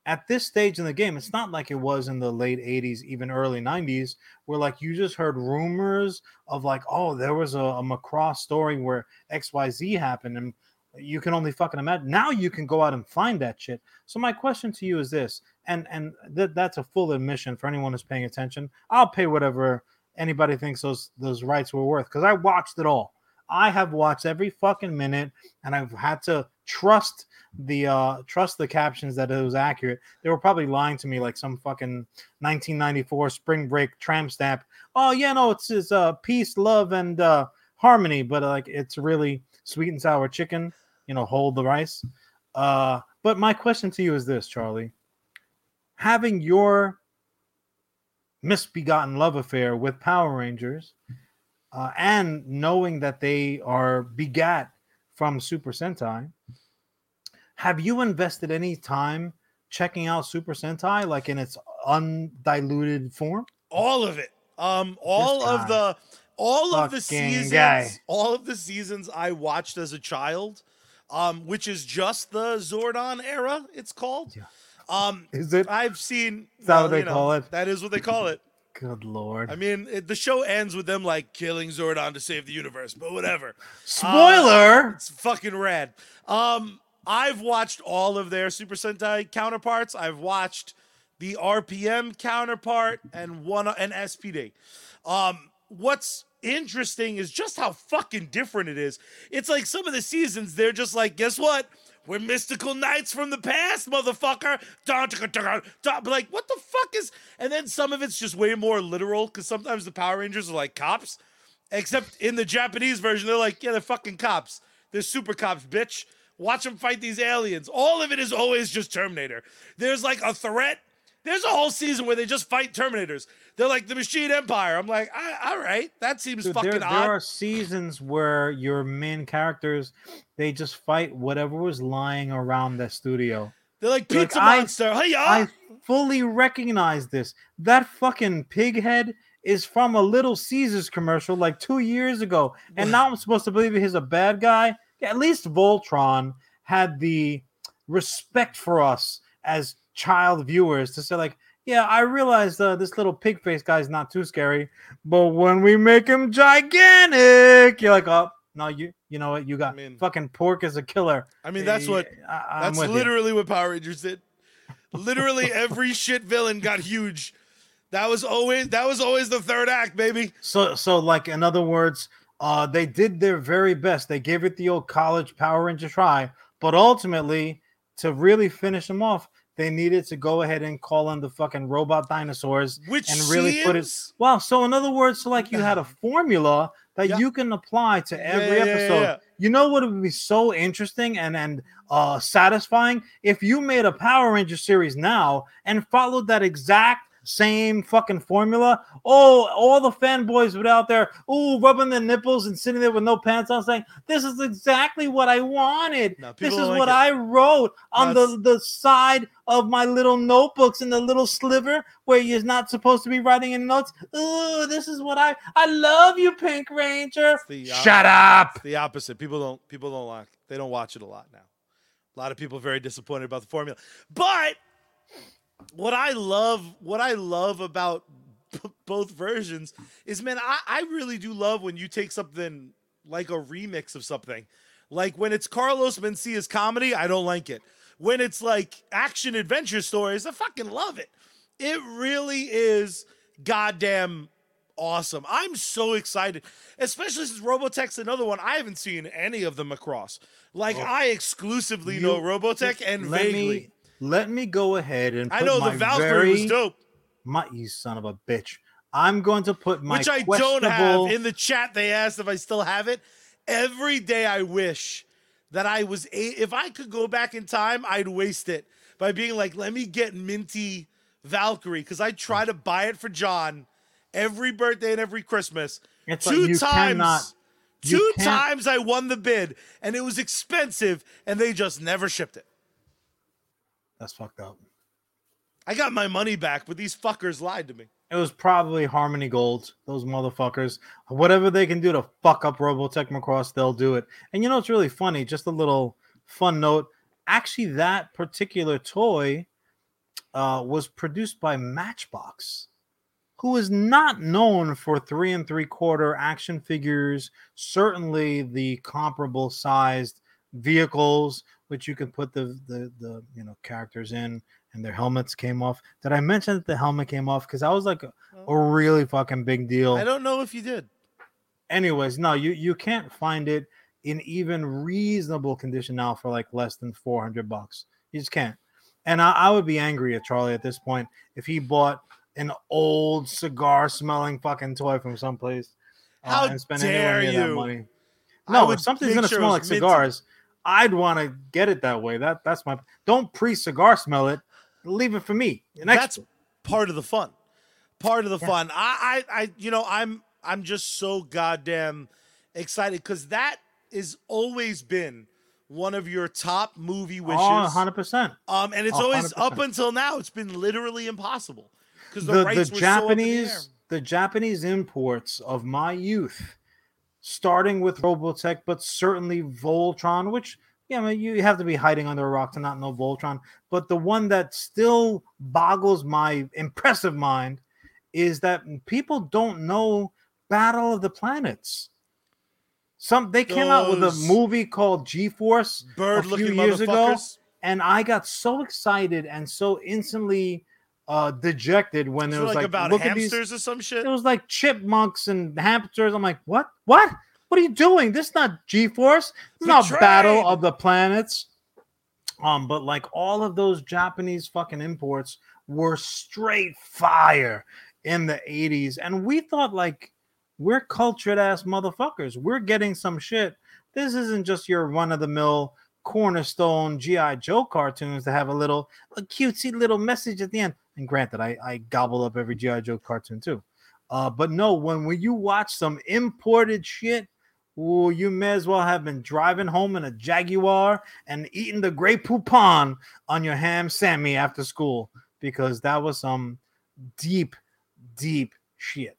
at this stage in the game, it's not like it was in the late 80s, even early 90s, where like you just heard rumors of like, oh, there was a, a Macross story where XYZ happened. And you can only fucking imagine. Now you can go out and find that shit. So my question to you is this, and and th- that's a full admission for anyone who's paying attention. I'll pay whatever anybody thinks those those rights were worth because I watched it all. I have watched every fucking minute, and I've had to trust the uh trust the captions that it was accurate. They were probably lying to me like some fucking 1994 spring break tram stamp. Oh yeah, no, it's it's uh peace, love, and uh harmony, but uh, like it's really sweet and sour chicken. You know, hold the rice. Uh, but my question to you is this, Charlie: having your misbegotten love affair with Power Rangers, uh, and knowing that they are begat from Super Sentai have you invested any time checking out Super Sentai, like in its undiluted form? All of it. Um, all of the all of the seasons, guy. all of the seasons I watched as a child, um, which is just the Zordon era. It's called. Yeah. Um, is it? I've seen. Is that well, what they know, call it? That is what they call it. Good lord! I mean, it, the show ends with them like killing Zordon to save the universe, but whatever. Spoiler! Uh, it's fucking rad. Um, I've watched all of their Super Sentai counterparts. I've watched the RPM counterpart and one an SPD. Um, what's interesting is just how fucking different it is. It's like some of the seasons they're just like, guess what? We're mystical knights from the past, motherfucker. Like, what the fuck is? And then some of it's just way more literal because sometimes the Power Rangers are like cops. Except in the Japanese version, they're like, yeah, they're fucking cops. They're super cops, bitch. Watch them fight these aliens. All of it is always just Terminator. There's like a threat. There's a whole season where they just fight Terminators. They're like the Machine Empire. I'm like, "Ah, all right, that seems Dude, fucking there, there are seasons where your main characters they just fight whatever was lying around the studio. They're like Like, Pizza I- Monster. Hey, I fully recognize this. That fucking pig head is from a Little Caesars commercial like two years ago, and now I'm supposed to believe he's a bad guy. At least Voltron had the respect for us as child viewers to say like. Yeah, I realize uh, this little pig face guy's not too scary, but when we make him gigantic, you're like, oh no, you you know what? You got mean- fucking pork as a killer. I mean, that's what I, I'm That's with you. literally what Power Rangers did. Literally every shit villain got huge. That was always that was always the third act, baby. So, so like in other words, uh, they did their very best. They gave it the old college Power Ranger try, but ultimately, to really finish them off, they needed to go ahead and call in the fucking robot dinosaurs Which and really put it. Wow. So in other words, so like you had a formula that Yeah. you can apply to every yeah, yeah, episode. You know what would be so interesting and and uh satisfying if you made a Power Ranger series now and followed that exact same fucking formula. Oh, all the fanboys would out there, oh, rubbing their nipples and sitting there with no pants on, saying, "This is exactly what I wanted. No, this is don't what like I wrote on That's- the the side of my little notebooks in the little sliver where you're not supposed to be writing in notes. Oh, this is what I I love you, Pink Ranger. the, uh, Shut up. The opposite. People don't people don't like they don't watch it a lot now. A lot of people are very disappointed about the formula. But what I love, what I love about b- both versions is, man, I, I really do love when you take something like a remix of something. Like when it's Carlos Mencia's comedy, I don't like it. When it's like action adventure stories, I fucking love it. It really is goddamn awesome. I'm so excited, especially since Robotech's another one I haven't seen any of them across. Like I exclusively know Robotech and vaguely. me let me go ahead and I know the Valkyrie very, was dope, My you son of a bitch. I'm going to put my which I don't have. In the chat, they asked if I still have it. Every day, I wish that I was. A- if I could go back in time, I'd waste it by being like, "Let me get minty Valkyrie," because I try to buy it for Jon every birthday and every Christmas. It's two you times. cannot- two times I won the bid, and it was expensive, and they just never shipped it. That's fucked up. I got my money back, but these fuckers lied to me. It was probably Harmony Gold. Those motherfuckers. Whatever they can do to fuck up Robotech Macross, they'll do it. And you know it's really funny. Just a little fun note. Actually, that particular toy uh, was produced by Matchbox, who is not known for three and three quarter action figures. Certainly, the comparable sized vehicles, which you can put the the the you know characters in and their helmets came off. Did I mention that the helmet came off? Because I was like a, a really fucking big deal. I don't know if you did. Anyways, no, you you can't find it in even reasonable condition now for like less than four hundred bucks. You just can't. And I, I would be angry at Charlie at this point if he bought an old cigar smelling fucking toy from someplace uh, How and spent anywhere dare near that you. money. No, if something's gonna smell like cigars, I'd want to get it that way. That that's my don't pre-cigar smell it. Leave it for me. That's expert. part of the fun. Part of the Yeah. fun. I, I, I, you know, I'm, I'm just so goddamn excited because that is always been one of your top movie wishes. Oh, 100 percent. Um, and it's Oh, always 100%. up until now, it's been literally impossible because the, the, the rights were so the. Japanese the Japanese imports of my youth, starting with Robotech, but certainly Voltron, which yeah, I mean, you have to be hiding under a rock to not know Voltron. But the one that still boggles my impressive mind is that people don't know Battle of the Planets. Some they came out with a movie called G Force a few years ago, and I got so excited and so instantly uh dejected when there was like, like, about look at these hamsters or some shit. it was like chipmunks and hamsters. I'm like, what? What? What are you doing? This is not G-Force. It's not Betrayed. Battle of the Planets. Um, but like all of those Japanese fucking imports were straight fire in the 80s. And we thought like we're cultured ass motherfuckers. We're getting some shit. This isn't just your run of the mill cornerstone GI Joe cartoons that have a little a cutesy little message at the end. And granted, I I gobble up every GI Joe cartoon too. Uh, but no, when when you watch some imported shit, ooh, you may as well have been driving home in a Jaguar and eating the Grey Poupon on your ham Sammy after school because that was some deep, deep shit.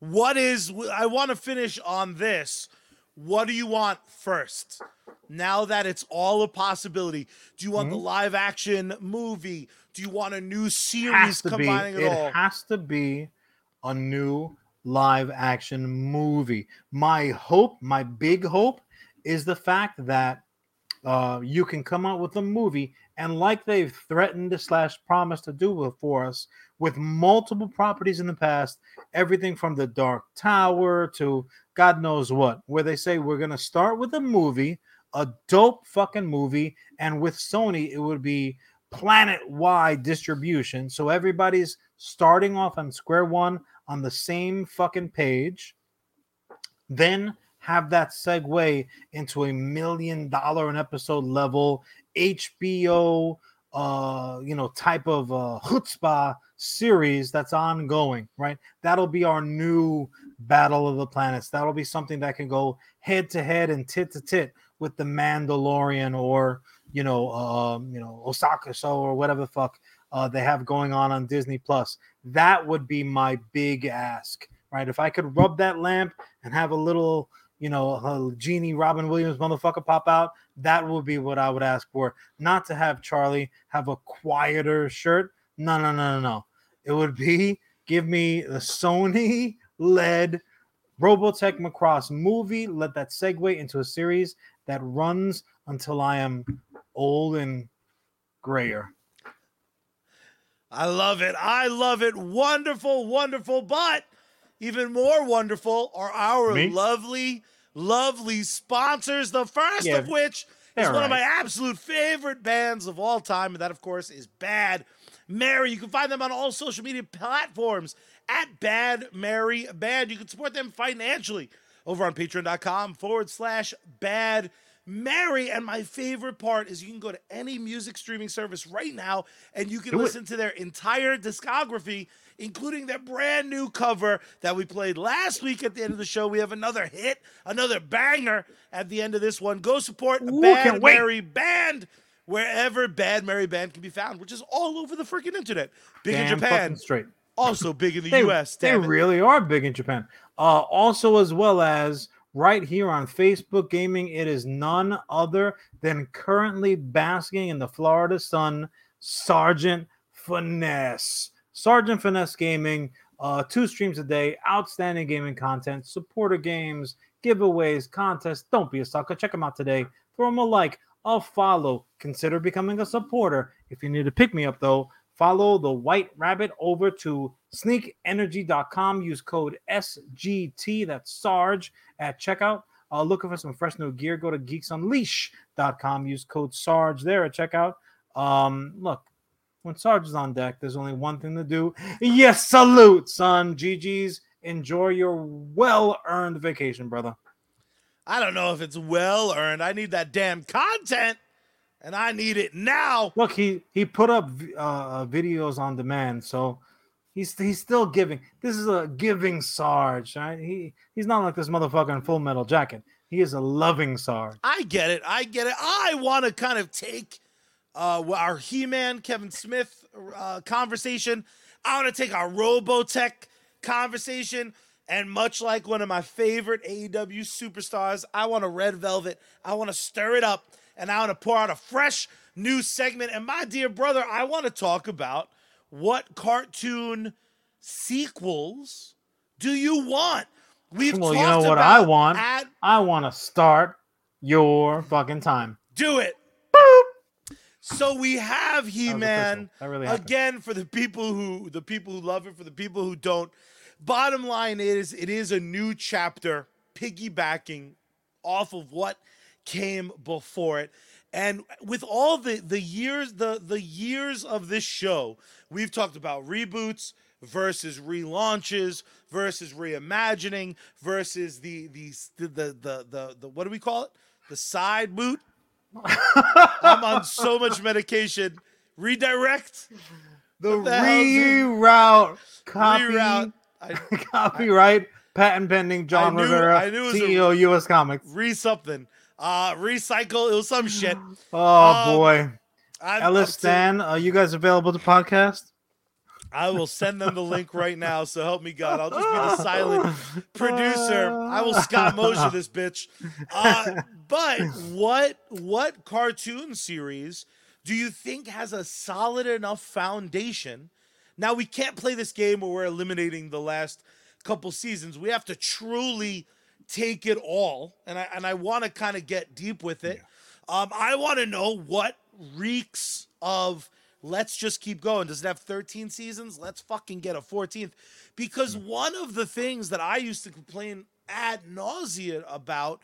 What is I want to finish on this. What do you want first? Now that it's all a possibility, do you want Mhm. the live action movie? Do you want a new series to be. combining it, It all? It has to be a new live action movie. My hope, my big hope, is the fact that uh, you can come out with a movie and like they've threatened to slash promised to do for us with multiple properties in the past everything from the dark tower to god knows what where they say we're going to start with a movie a dope fucking movie and with sony it would be planet wide distribution so everybody's starting off on square one on the same fucking page then have that segue into a million dollar an episode level HBO uh you know type of uh chutzpah series that's ongoing right? That'll be our new battle of the planets. That'll be something that can go head to head and tit to tit with the mandalorian or you know um you know Ahsoka show or whatever fuck uh they have going on on disney plus that would be my big ask right if i could rub that lamp and have a little you know, a genie Robin Williams motherfucker pop out, that would be what I would ask for. Not to have Charlie have a quieter shirt. No, no, no, no, no. It would be give me the Sony led Robotech Macross movie. Let that segue into a series that runs until I am old and grayer. I love it. I love it. Wonderful, wonderful. But even more wonderful are our Me? lovely, lovely sponsors. The first Yeah, of which is one of my absolute favorite bands of all time. And that, of course, is Bad Mary. You can find them on all social media platforms at Bad Mary Band. You can support them financially over on patreon.com forward slash bad Mary. And my favorite part is you can go to any music streaming service right now and you can Do it. listen to their entire discography, including their brand new cover that we played last week at the end of the show. We have another hit, another banger at the end of this one. Go support Ooh, Bad. Mary Band wherever Bad Mary Band can be found, which is all over the freaking internet. Big in Japan, straight. also big in the they, US. They it. really are big in Japan. Uh, also, as well as right here on Facebook Gaming, it is none other than currently basking in the Florida sun, Sergeant Finesse. Sergeant Finesse Gaming, uh, two streams a day, outstanding gaming content, supporter games, giveaways, contests. Don't be a sucker. Check them out today. Throw them a like, a follow. Consider becoming a supporter. If you need to pick me up, though, follow the White Rabbit over to sneakenergy.com. Use code SGT, that's Sarge, at checkout. Uh, looking for some fresh new gear, go to geeksunleash.com. Use code Sarge there at checkout. Um, look, when Sarge is on deck, there's only one thing to do. Yes, salute, son. GG's. Enjoy your well earned vacation, brother. I don't know if it's well earned. I need that damn content, and I need it now. Look, he he put up uh, videos on demand, so he's he's still giving. This is a giving Sarge, right? He he's not like this motherfucker in Full Metal Jacket. He is a loving Sarge. I get it. I get it. I want to kind of take uh, our He-Man Kevin Smith uh, conversation. I want to take our Robotech conversation, and much like one of my favorite AEW superstars, I want a red velvet. I want to stir it up, and I want to pour out a fresh new segment. And my dear brother, I want to talk about what cartoon sequels do you want? We've Well, you know what I want? Ad- I want to start your fucking time. do it. So we have He Man really again for the people who the people who love it, for the people who don't. Bottom line is, it is a new chapter, piggybacking off of what came before it. And with all the the years the the years of this show, we've talked about reboots, versus relaunches versus reimagining versus the the the the the, the, the what do we call it? The side boot. I'm on so much medication. Redirect. The the reroute copy Reroute. I, copyright patent pending Jon knew- Rivera, I knew it was a- CEO US Comics. re something. Uh recycle. It was some shit. Oh Um, boy, I'm, Ellis are you guys available to podcast? I will send them the link right now. So help me God. I'll just be the silent producer. I will Scott Mosher this bitch. Uh, but what what cartoon series do you think has a solid enough foundation? Now we can't play this game where we're eliminating the last couple seasons. We have to truly take it all, and I and I want to kind of get deep with it. Um, I want to know what reeks of let's just keep going. Does it have 13 seasons? Let's fucking get a 14th. Because one of the things that I used to complain ad nauseum about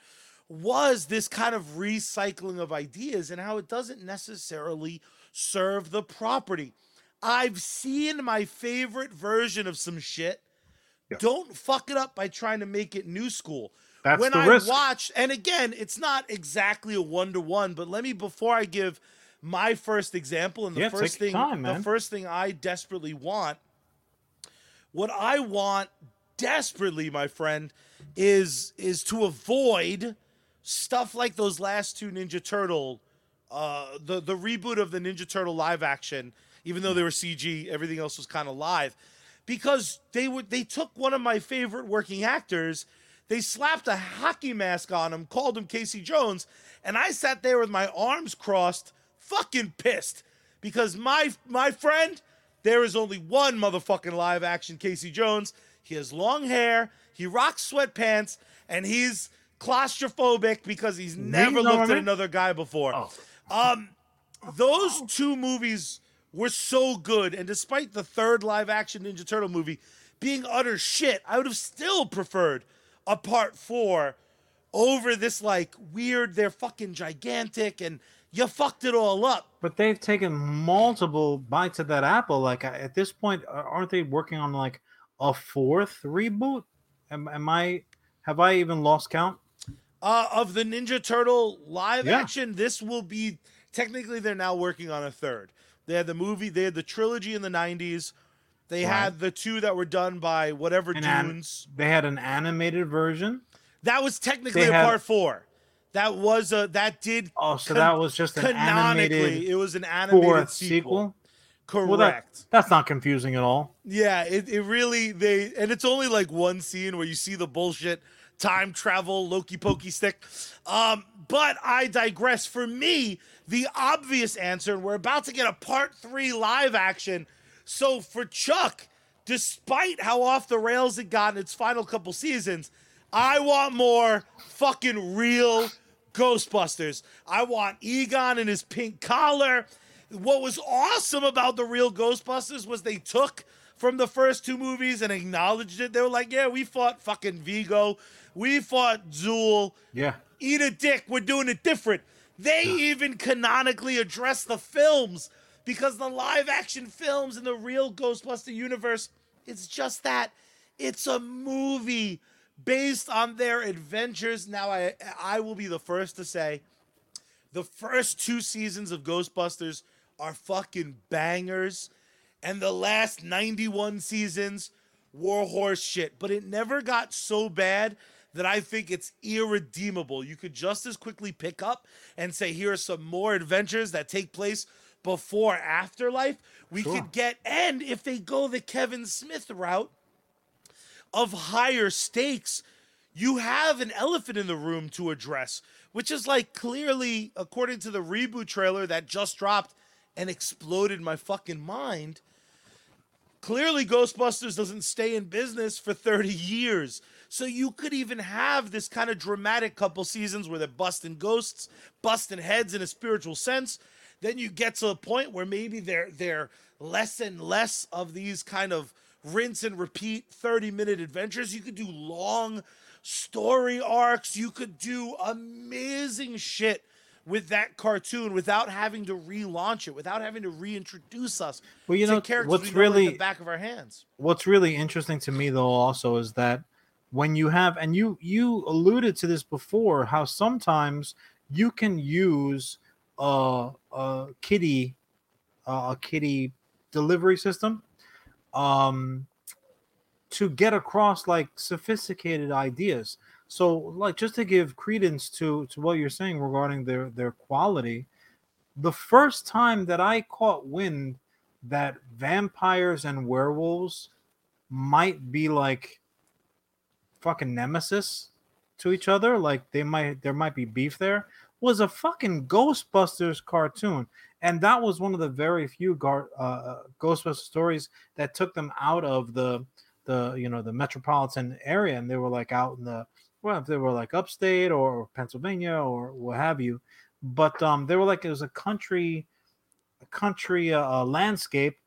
was this kind of recycling of ideas and how it doesn't necessarily serve the property. I've seen my favorite version of some shit. Yeah. Don't fuck it up by trying to make it new school. That's when I risk. watched, and again, it's not exactly a one to one, but let me before I give my first example and the Yeah, first thing time, the first thing I desperately want what I want desperately, my friend, is is to avoid stuff like those last two Ninja Turtle, uh, the the reboot of the Ninja Turtle live action. Even though they were CG, everything else was kind of live, because they would they took one of my favorite working actors, they slapped a hockey mask on him, called him Casey Jones, and I sat there with my arms crossed, fucking pissed, because my my friend, there is only one motherfucking live action Casey Jones. He has long hair, he rocks sweatpants, and he's claustrophobic because he's never looked at another guy before. Oh. Um, those two movies were so good, and despite the third live action Ninja Turtle movie being utter shit, I would have still preferred a part four over this like weird, they're fucking gigantic, and you fucked it all up. But they've taken multiple bites of that apple. Like at this point, aren't they working on like a fourth reboot? Am, am I? Have I even lost count? Uh, of the Ninja Turtle live Yeah. action, this will be technically they're now working on a third. They had the movie, they had the trilogy in the '90s. They Right. had the two that were done by whatever An an- dunes. They had an animated version. That was technically They a had- part four. That was a that did Oh, so Can- that was just an canonically animated it was an animated sequel. sequel. Correct. Well, that, that's not confusing at all. Yeah, it, it really they and it's only like one scene where you see the bullshit time travel Loki pokey stick. Um, but I digress. For me, the obvious answer, and we're about to get a part three live action. So for Chuck, despite how off the rails it got in its final couple seasons, I want more fucking real Ghostbusters. I want Egon in his pink collar. What was awesome about the real Ghostbusters was they took from the first two movies and acknowledged it. They were like, yeah, we fought fucking Vigo. We fought Zuul. Yeah. Eat a dick. We're doing it different. They even canonically address the films because the live action films in the real Ghostbuster universe, it's just that. It's a movie based on their adventures. Now, I I will be the first to say the first two seasons of Ghostbusters are fucking bangers, and the last 91 seasons were horse shit. But it never got so bad that I think it's irredeemable. You could just as quickly pick up and say, here are some more adventures that take place before Afterlife. We Sure. could get, and if they go the Kevin Smith route, of higher stakes, you have an elephant in the room to address, which is like clearly, according to the reboot trailer that just dropped and exploded my fucking mind. Clearly, Ghostbusters doesn't stay in business for 30 years. So you could even have this kind of dramatic couple seasons where they're busting ghosts, busting heads in a spiritual sense. Then you get to a point where maybe they're they're less and less of these kind of rinse and repeat 30 minute adventures. You could do long story arcs. You could do amazing shit with that cartoon without having to relaunch it, without having to reintroduce us Well, you know characters what's we know in really the back of our hands. what's really interesting to me though also is that when you have and you you alluded to this before how sometimes you can use a a kitty a kitty delivery system um to get across like sophisticated ideas. So like just to give credence to to what you're saying regarding their their quality the first time that i caught wind that vampires and werewolves might be like fucking nemesis to each other like they might there might be beef there was a fucking ghostbusters cartoon. And that was one of the very few gar- uh, ghostbusters stories that took them out of the the you know the metropolitan area. And they were like out in the well if they were like upstate or pennsylvania or what have you. But um they were like it was a country a country uh, uh, landscape.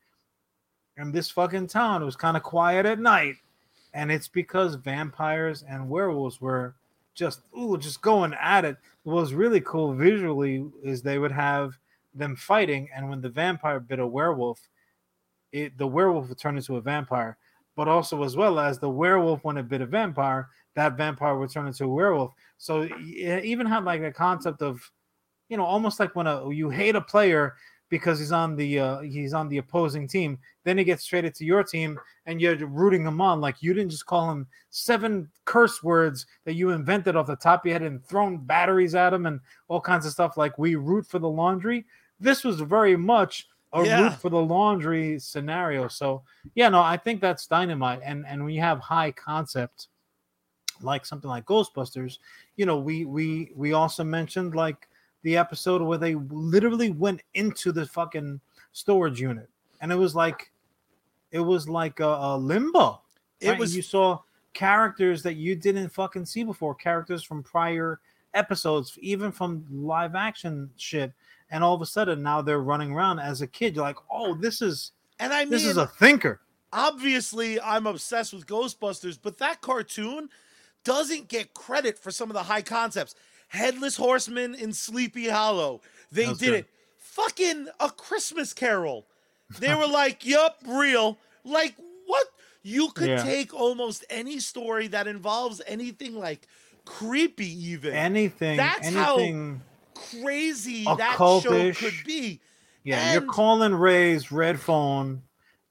And this fucking town was kind of quiet at night and it's because vampires and werewolves were just ooh, just going at it. What was really cool visually is they would have them fighting, and when the vampire bit a werewolf, it the werewolf would turn into a vampire. But also as well as the werewolf when it bit a vampire, that vampire would turn into a werewolf. So it even had like a concept of, you know, almost like when a you hate a player because he's on the uh, he's on the opposing team. Then he gets traded to your team, and you're rooting him on. Like you didn't just call him seven curse words that you invented off the top of your head and thrown batteries at him and all kinds of stuff. Like we root for the laundry. This was very much a Yeah. root for the laundry scenario. So yeah, no, I think that's dynamite. And and when you have high concept, like something like Ghostbusters, you know, we we we also mentioned like the episode where they literally went into the fucking storage unit, and it was like, it was like a, a limbo. It right? Was you saw characters that you didn't fucking see before, characters from prior episodes, even from live action shit, and all of a sudden now they're running around as a kid. You're like, oh, this is and I mean this is a thinker. obviously I'm obsessed with Ghostbusters, but that cartoon doesn't get credit for some of the high concepts. Headless Horseman in Sleepy Hollow. They did good. it. Fucking a Christmas Carol. They were like, "Yup, real." Like what? You could Yeah. take almost any story that involves anything like creepy, even Anything, That's how anything. crazy that show could be. Yeah, you're calling Ray's red phone,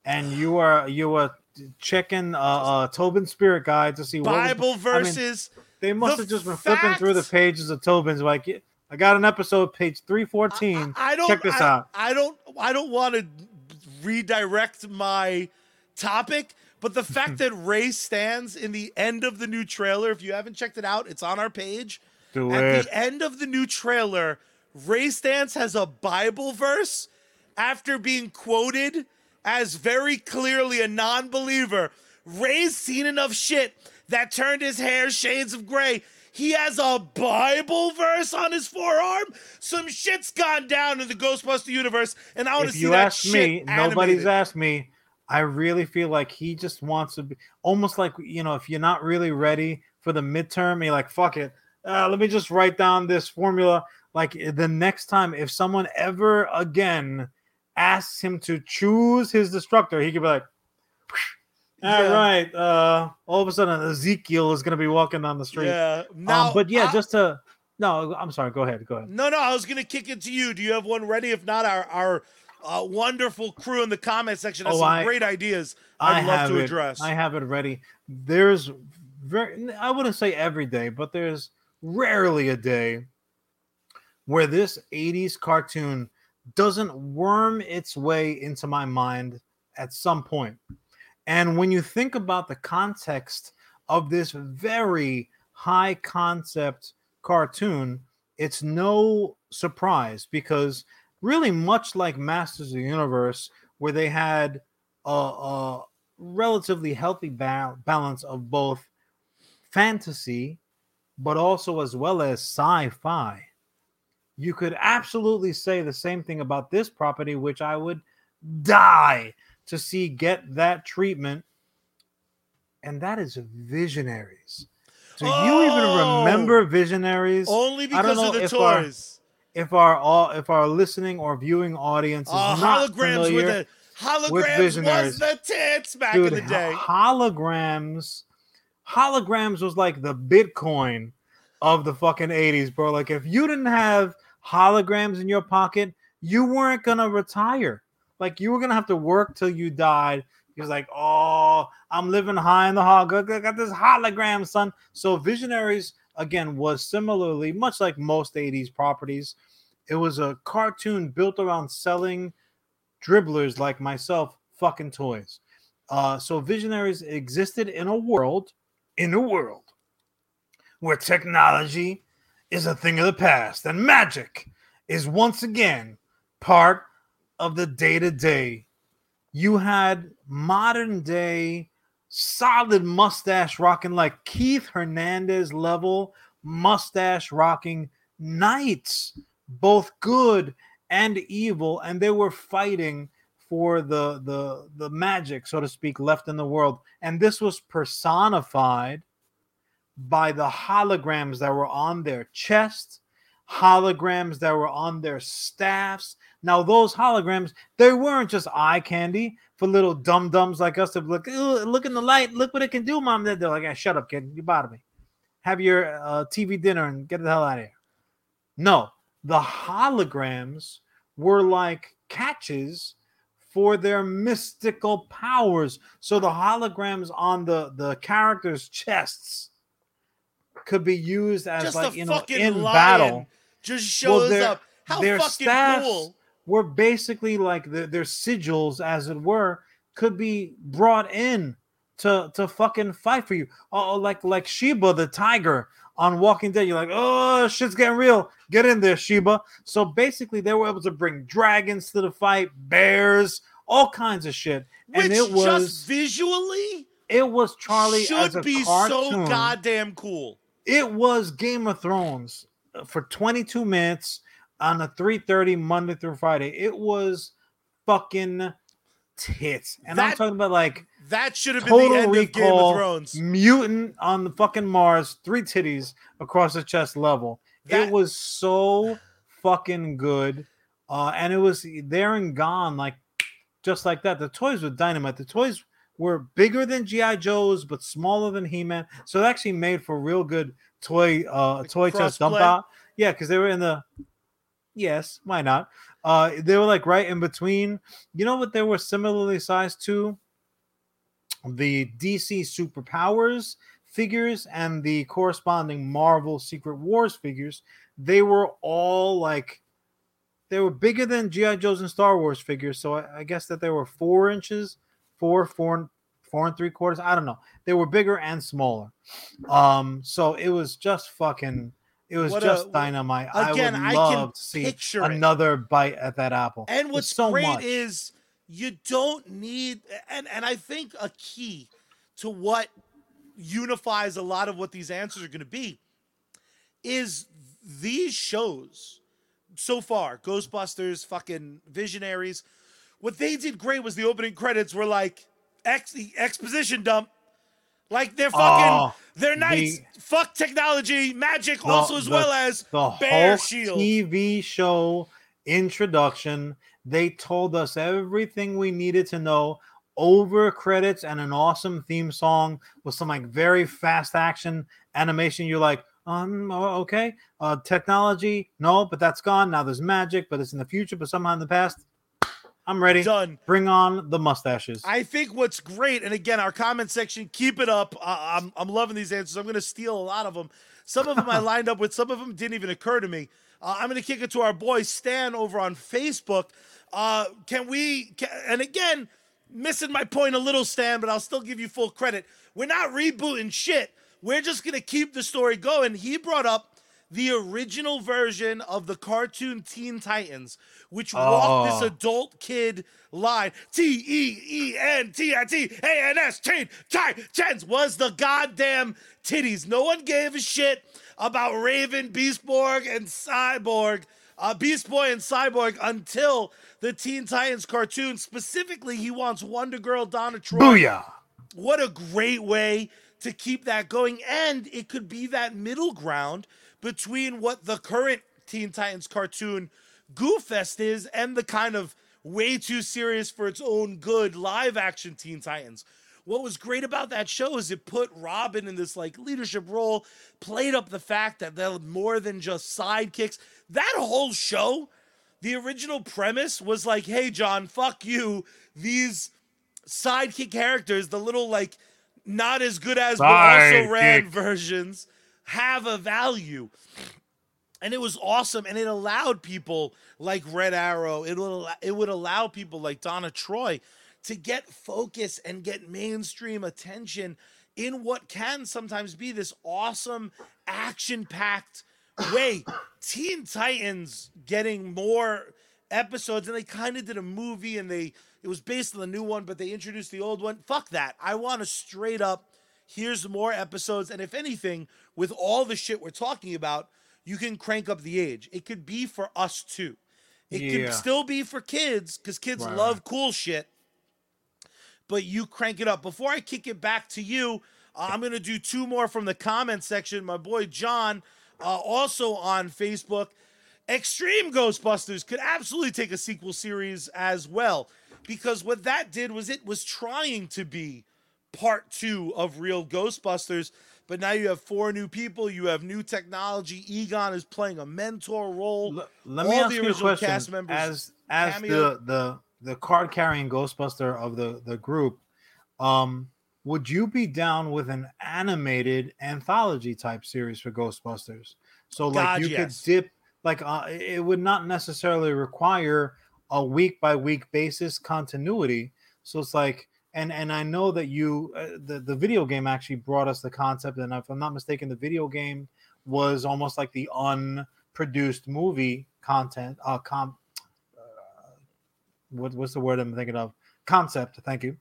and you are you are checking uh, uh Tobin's spirit guide to see what was- Bible I mean, verses. They must the have just been flipping through the pages of Tobin's like, I got an episode, page three fourteen. I, I don't Check this I, out. I don't I don't want to redirect my topic, but the fact that Ray stands in the end of the new trailer, if you haven't checked it out, it's on our page. Do At it. the end of the new trailer, Ray Stantz has a Bible verse after being quoted as very clearly a non believer. Ray's seen enough shit that turned his hair shades of gray. He has a Bible verse on his forearm. Some shit's gone down in the Ghostbuster universe, and I want to If see you that ask me, nobody's asked me. I really feel like he just wants to be almost like you know, if you're not really ready for the midterm, you're like, fuck it. Uh, let me just write down this formula. Like the next time, if someone ever again asks him to choose his destructor, he could be like, all Yeah. right. Uh, all of a sudden, Ezekiel is gonna be walking down the street. Yeah. Now, um, but yeah, I- just to no, I'm sorry. Go ahead. Go ahead. No, no, I was gonna kick it to you. Do you have one ready? If not, our our uh, wonderful crew in the comment section has Oh, some I- great ideas. I I'd love have to it. address. I have it ready. There's very I wouldn't say every day, but there's rarely a day where this 80s cartoon doesn't worm its way into my mind at some point. And when you think about the context of this very high concept cartoon, it's no surprise because really much like Masters of the Universe, where they had a, a relatively healthy ba- balance of both fantasy, but also as well as sci-fi. You could absolutely say the same thing about this property, which I would die to see get that treatment, and that is Visionaries. Do you even Oh! remember Visionaries? Only because of the toys. if our all if our listening or viewing audience is Uh, not holograms familiar, were the holograms was the tits back dude, in the day. holograms, holograms was like the Bitcoin of the fucking eighties, bro. Like if you didn't have holograms in your pocket, you weren't gonna retire. Like you were gonna have to work till you died. He was like, "Oh, I'm living high in the hog. I got this hologram, son." So Visionaries again was similarly much like most '80s properties. It was a cartoon built around selling dribblers like myself fucking toys. Uh, so Visionaries existed in a world, in a world where technology is a thing of the past and magic is once again part of the day to day. You had modern day solid mustache rocking, like Keith Hernandez level mustache rocking knights, both good and evil, and they were fighting for the the the magic, so to speak, left in the world. And this was personified by the holograms that were on their chests, holograms that were on their staffs. Now, those holograms, they weren't just eye candy for little dum dums like us to look, look in the light, look what it can do, mom. They're like, "Ah, shut up, kid, you bother me. Have your uh, TV dinner and get the hell out of here. No, the holograms were like catches for their mystical powers. So the holograms on the the characters' chests could be used as Just like you know in lion battle. Just Well, shows their- up. How fucking cool! Were basically like the, their sigils, as it were, could be brought in to to fucking fight for you. Oh, oh, like like Sheba the tiger on Walking Dead. You're like, oh, shit's getting real. Get in there, Sheba. So basically, they were able to bring dragons to the fight, bears, all kinds of shit. Which and it was just visually it was Charlie as should be cartoon. so goddamn cool. It was Game of Thrones for 22 minutes on a 3:30 Monday through Friday. It was fucking tits. And I'm talking about like That should have been the end of Game of Thrones. mutant on the fucking Mars, three titties across the chest level. That- it was so fucking good. Uh, and it was there and gone, like just like that. The toys were dynamite. The toys were bigger than GI Joes, but smaller than He Man. So it actually made for real good toy uh Like toy chest dump out. Yeah, because they were in the yes, why not? Uh they were like right in between. You know what they were similarly sized to? The DC superpowers figures and the corresponding Marvel Secret Wars figures. They were all like they were bigger than GI Joes and Star Wars figures. So I, I guess that they were four inches, four, four, four and three quarters. I don't know. They were bigger and smaller. Um, so it was just fucking. It was What a- just dynamite. again, I I can love to see picture it. another bite at that apple. And what's so great much. is you don't need and and I think a key to what unifies a lot of what these answers are going to be is these shows so far Ghostbusters fucking Visionaries what they did great was the opening credits were like ex- exposition dump like they're fucking Oh, they're nice the- fuck technology magic the- also as the- well as the Bear Hulk Shield. TV show introduction. They told us everything we needed to know over credits and an awesome theme song with some like very fast action animation. You're like, um, okay, uh, technology, no, but that's gone. Now there's magic, but it's in the future, but somehow in the past. I'm ready. done Bring on the mustaches. I think what's great, and again, our comment section, keep it up. Uh, I'm I'm loving these answers. I'm going to steal a lot of them. Some of them I lined up with. Some of them didn't even occur to me. Uh, I'm going to kick it to our boy Stan over on Facebook. Uh, can we? Can, and again, missing my point a little, Stan, but I'll still give you full credit. We're not rebooting shit. We're just going to keep the story going. He brought up the original version of the cartoon Teen Titans, which walked this Oh. adult kid line. T E E N T I T A N S Teen Titans was the goddamn titties. No one gave a shit about Raven, Beastborg, and Cyborg. Uh, Beast Boy and Cyborg until the Teen Titans cartoon. Specifically, he wants Wonder Girl, Donna Troy, Booyah! what a great way to keep that going and it could be that middle ground between what the current Teen Titans cartoon Goof Fest is and the kind of way too serious for its own good live action Teen Titans. What was great about that show is it put Robin in this like leadership role, played up the fact that they're more than just sidekicks. That whole show, the original premise was like, hey, John, fuck you. These sidekick characters, the little like not as good as but also ran versions, have a value. And it was awesome and it allowed people like red arrow it would it would allow people like donna troy to get focus and get mainstream attention in what can sometimes be this awesome action packed way. Teen titans getting more episodes and they kind of did a movie and they it was based on the new one but they introduced the old one. Fuck that. I want a straight up here's more episodes and if anything with all the shit we're talking about you can crank up the age. It could be for us too. It yeah. can still be for kids because kids love cool shit. But you crank it up. Before I kick it back to you, uh, I'm gonna do two more from the comment section. My boy John, uh, also on Facebook, Extreme Ghostbusters could absolutely take a sequel series as well because what that did was it was trying to be part two of Real Ghostbusters but now you have four new people. You have new technology. Egon is playing a mentor role. L- let me All ask you a question. Cast members as as the the the card carrying Ghostbuster of the the group, um, would you be down with an animated anthology type series for Ghostbusters? So like God, you yes. could dip like uh, it would not necessarily require a week by week basis continuity. So it's like and and I know that you uh, the the video game actually brought us the concept, and if I'm not mistaken, the video game was almost like the unproduced movie content. Uh, com, uh, what, what's the word I'm thinking of? Concept. Thank you,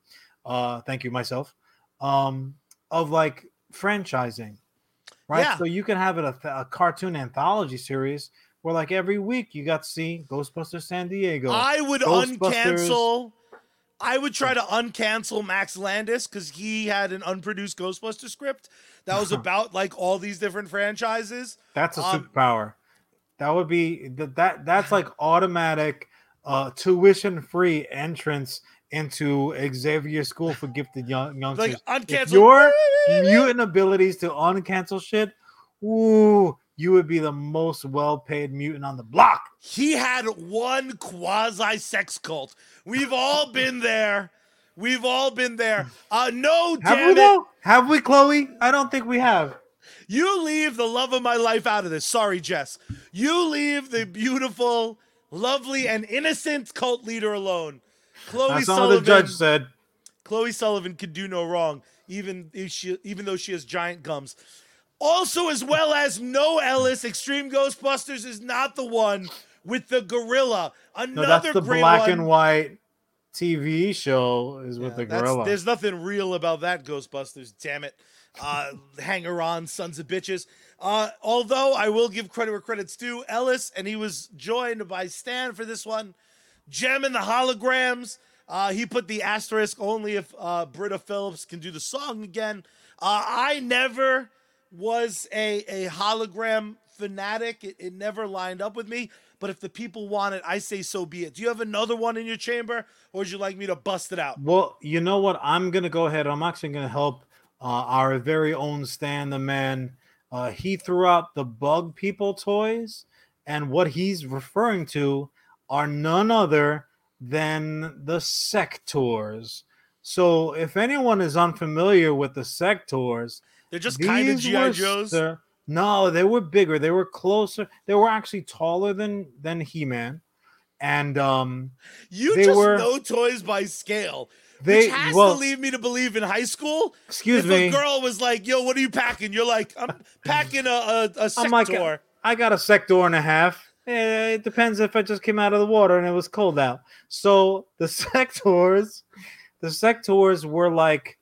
uh, thank you myself. Um, of like franchising, right? Yeah. So you can have it a, a cartoon anthology series where like every week you got to see Ghostbusters San Diego. I would uncancel I would try to uncancel Max Landis because he had an unproduced Ghostbuster script that was about like all these different franchises. That's a um, superpower. That would be that that that's like automatic uh tuition free entrance into Xavier School for Gifted Young Youngsters. Like uncancel your mutant abilities to uncancel shit. Ooh, you would be the most well-paid mutant on the block. He had one quasi sex cult. We've all been there. We've all been there. Uh no, have damn we it. Though? Have we, Chloe? I don't think we have. You leave the love of my life out of this. Sorry, Jess. You leave the beautiful, lovely, and innocent cult leader alone. Chloe That's Sullivan. All the judge said. Chloe Sullivan could do no wrong, even if she, even though she has giant gums. Also, as well as No Ellis, Extreme Ghostbusters is not the one with the gorilla. Another no, that's the great black one. and white TV show is with yeah, the gorilla. There's nothing real about that Ghostbusters. Damn it, uh, hanger on, sons of bitches. Uh, although I will give credit where credit's due, Ellis, and he was joined by Stan for this one. Jem and the holograms. Uh, he put the asterisk only if uh, Britta Phillips can do the song again. Uh, I never was a, a hologram fanatic. It, it never lined up with me. But if the people want it, I say so be it. Do you have another one in your chamber, or would you like me to bust it out? Well, you know what? I'm gonna go ahead. I'm actually gonna help uh, our very own Stan the man. Uh, he threw out the Bug People toys, and what he's referring to are none other than the Sectaurs. So, if anyone is unfamiliar with the Sectaurs, they're just kind of GI Joes. No, they were bigger. They were closer. They were actually taller than than He Man, and um, you just were, know toys by scale. They which has well, to lead me to believe in high school. Excuse if me. A girl was like, "Yo, what are you packing?" You're like, "I'm packing a a, a Sectaur." Like, I got a Sectaur and a half. Eh, it depends if I just came out of the water and it was cold out. So the Sectaurs, the Sectaurs were like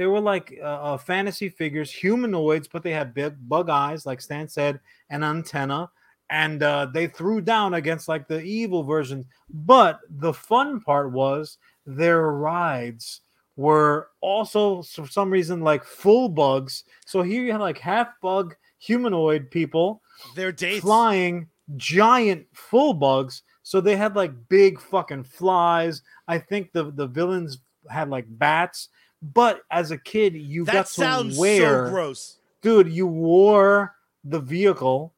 they were like uh, uh, fantasy figures, humanoids, but they had big bug eyes, like Stan said, an antenna, and uh, they threw down against like the evil versions. But the fun part was their rides were also for some reason like full bugs. So here you had like half bug humanoid people Their dates. flying giant full bugs. So they had like big fucking flies. I think the the villains had like bats. But as a kid, you that got to sounds wear, so gross. dude. You wore the vehicle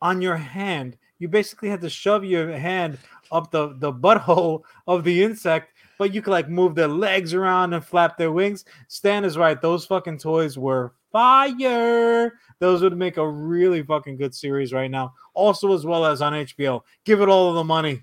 on your hand. You basically had to shove your hand up the the butthole of the insect, but you could like move their legs around and flap their wings. Stan is right; those fucking toys were fire. Those would make a really fucking good series right now. Also, as well as on HBO. Give it all of the money.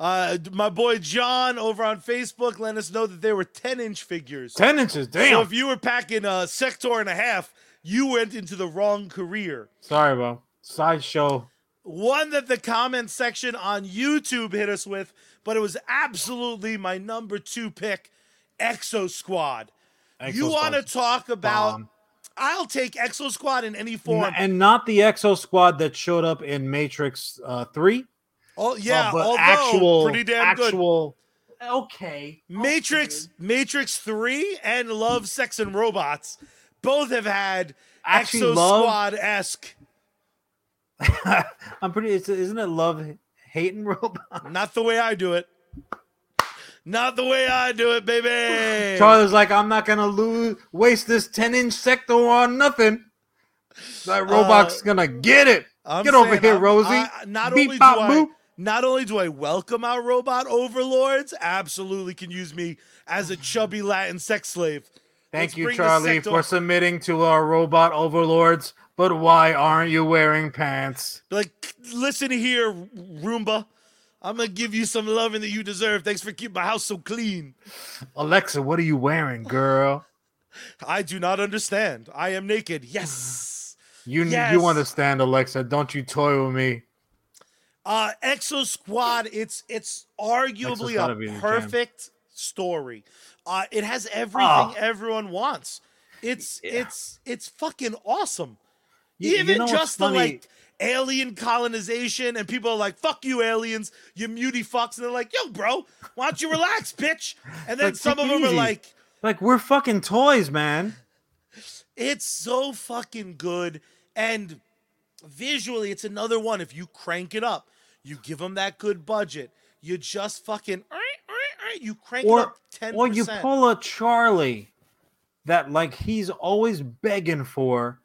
Uh, my boy John over on Facebook let us know that there were 10 inch figures. Ten inches, damn. So if you were packing a Sectaur and a half, you went into the wrong career. Sorry, bro. Sideshow. One that the comment section on YouTube hit us with, but it was absolutely my number two pick Exo Squad. you want to talk about? bomb. I'll take Exo Squad in any form. and not the Exo Squad that showed up in Matrix uh, Three. Oh yeah, Uh, but although actual, pretty damn good. actual. Okay. Matrix, Matrix Three, and Love, Sex, and Robots both have had Actually, Exo Love- Squad esque. I'm pretty. It's, isn't it love, hate, and robot? Not the way I do it. Not the way I do it, baby. Charlie's like, I'm not gonna lose, waste this 10 inch Sectaur on nothing. That robot's gonna get it. Uh, I'm Get over here, I'm- Rosie. I- not Beep, only do bop, I, boop. Not only do I welcome our robot overlords, absolutely can use me as a chubby Latin sex slave. Thank Let's you, Charlie, for submitting to our robot overlords. But why aren't you wearing pants? Like, listen here, Roomba. I'm gonna give you some loving that you deserve. Thanks for keeping my house so clean. Alexa, what are you wearing, girl? I do not understand. I am naked. Yes. You Yes. you understand, Alexa? Don't you toy with me? Uh Exo Squad, it's it's arguably a be the jam. perfect story. Uh it has everything Ah. everyone wants. It's Yeah. it's it's fucking awesome. You- you Even know just the funny? like alien colonization and people are like, fuck you aliens, you muty fucks, and they're like, yo, bro, why don't you relax, bitch? And then Like, some of them are like, Like we're fucking toys, man. It's so fucking good. And visually, it's another one. If you crank it up, you give them that good budget, you just fucking, you crank it up 10%. or you pull a Charlie that like he's always begging for.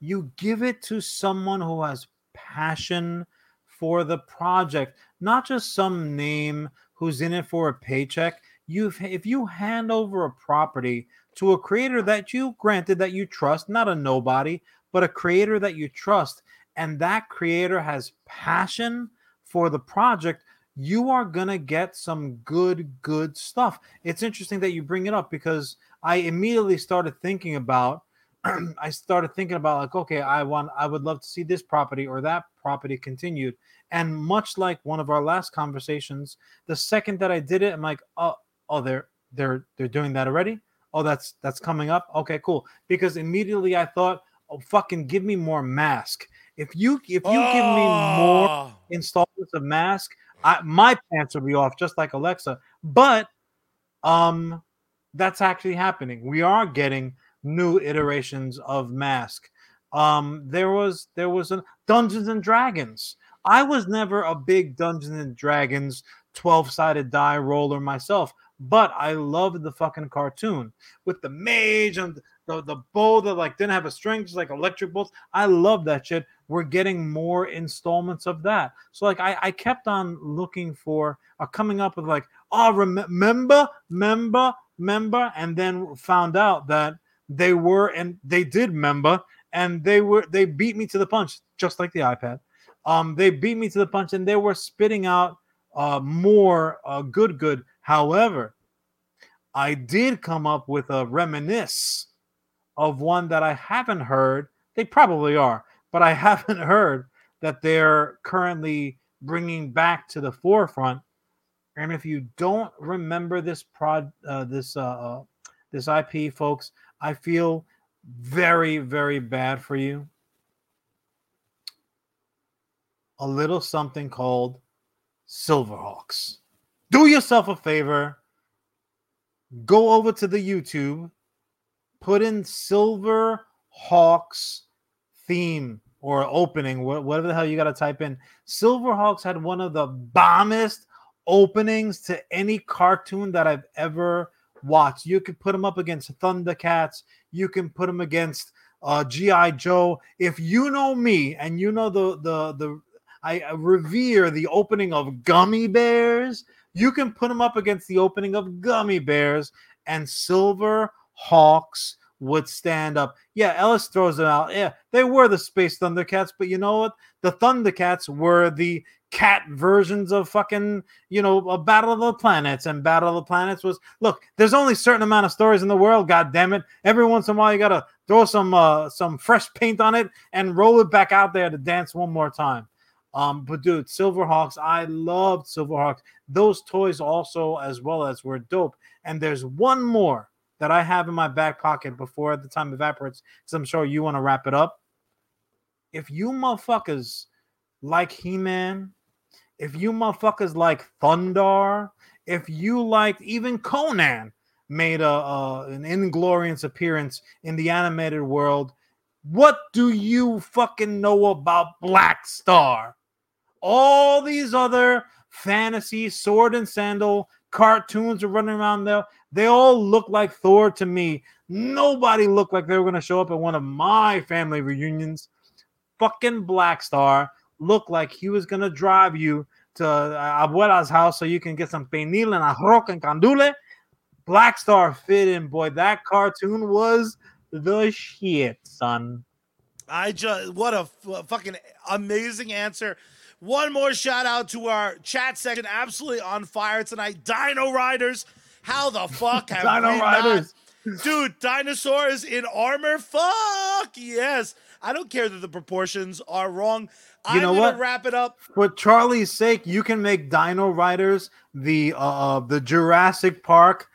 You give it to someone who has passion for the project, not just some name who's in it for a paycheck. You if you hand over a property to a creator that you granted that you trust, not a nobody, but a creator that you trust, and that creator has passion for the project, you are going to get some good, good stuff. It's interesting that you bring it up because I immediately started thinking about. I started thinking about like, okay, I want, I would love to see this property or that property continued. And much like one of our last conversations, the second that I did it, I'm like, oh, oh, they're they're they're doing that already. Oh, that's that's coming up. Okay, cool. Because immediately I thought, oh, fucking give me more mask. If you if you give me more Oh, installments of mask, I, my pants will be off just like Alexa. But um, that's actually happening. We are getting new iterations of mask. Um, there was there was a Dungeons and Dragons. I was never a big Dungeons and Dragons 12 sided die roller myself, but I loved the fucking cartoon with the mage and the, the bow that like didn't have a string, just like electric bolts. I love that shit. We're getting more installments of that. So like I, I kept on looking for uh, coming up with like, oh rem- remember, member, member, and then found out that they were and they did member and they were they beat me to the punch, just like the iPad. Um, they beat me to the punch and they were spitting out uh more uh good good. However, I did come up with a reminisce of one that I haven't heard. They probably are, but I haven't heard that they're currently bringing back to the forefront. And if you don't remember this prod, uh, this uh, uh, this IP, folks, I feel very, very bad for you. A little something called Silverhawks. Do yourself a favor. Go over to the YouTube, put in Silver Hawks theme or opening, whatever the hell you got to type in. Silverhawks had one of the bombest openings to any cartoon that I've ever watched. You could put them up against Thundercats. You can put them against uh, GI Joe. If you know me and you know the the the I revere the opening of Gummi Bears. You can put them up against the opening of Gummi Bears, and Silver Hawks would stand up. Yeah, Ellis throws them out. Yeah, they were the Space Thundercats, but you know what? The Thundercats were the cat versions of fucking, you know, a Battle of the Planets. And Battle of the Planets was look, there's only a certain amount of stories in the world, god damn it. Every once in a while you gotta throw some uh some fresh paint on it and roll it back out there to dance one more time. Um, but dude, Silverhawks, I loved Silverhawks. Those toys also, as well as were dope. And there's one more that I have in my back pocket before the time evaporates, because I'm sure you want to wrap it up. If you motherfuckers like He-Man, if you motherfuckers like Thundarr, if you liked even Conan made a, a an inglorious appearance in the animated world, what do you fucking know about Black Star? All these other fantasy sword and sandal cartoons are running around there. They all look like Thor to me. Nobody looked like they were going to show up at one of my family reunions. Fucking Black Star looked like he was going to drive you to uh, Abuela's house so you can get some pernil and arroz and candule. Black Star fit in, boy. That cartoon was the shit, son. I just what a f- fucking amazing answer. One more shout out to our chat section, absolutely on fire tonight. Dino Riders, how the fuck have Dino we Riders, not? dude? Dinosaurs in armor, fuck yes. I don't care that the proportions are wrong. You I'm know what? Wrap it up for Charlie's sake. You can make Dino Riders the uh, uh the Jurassic Park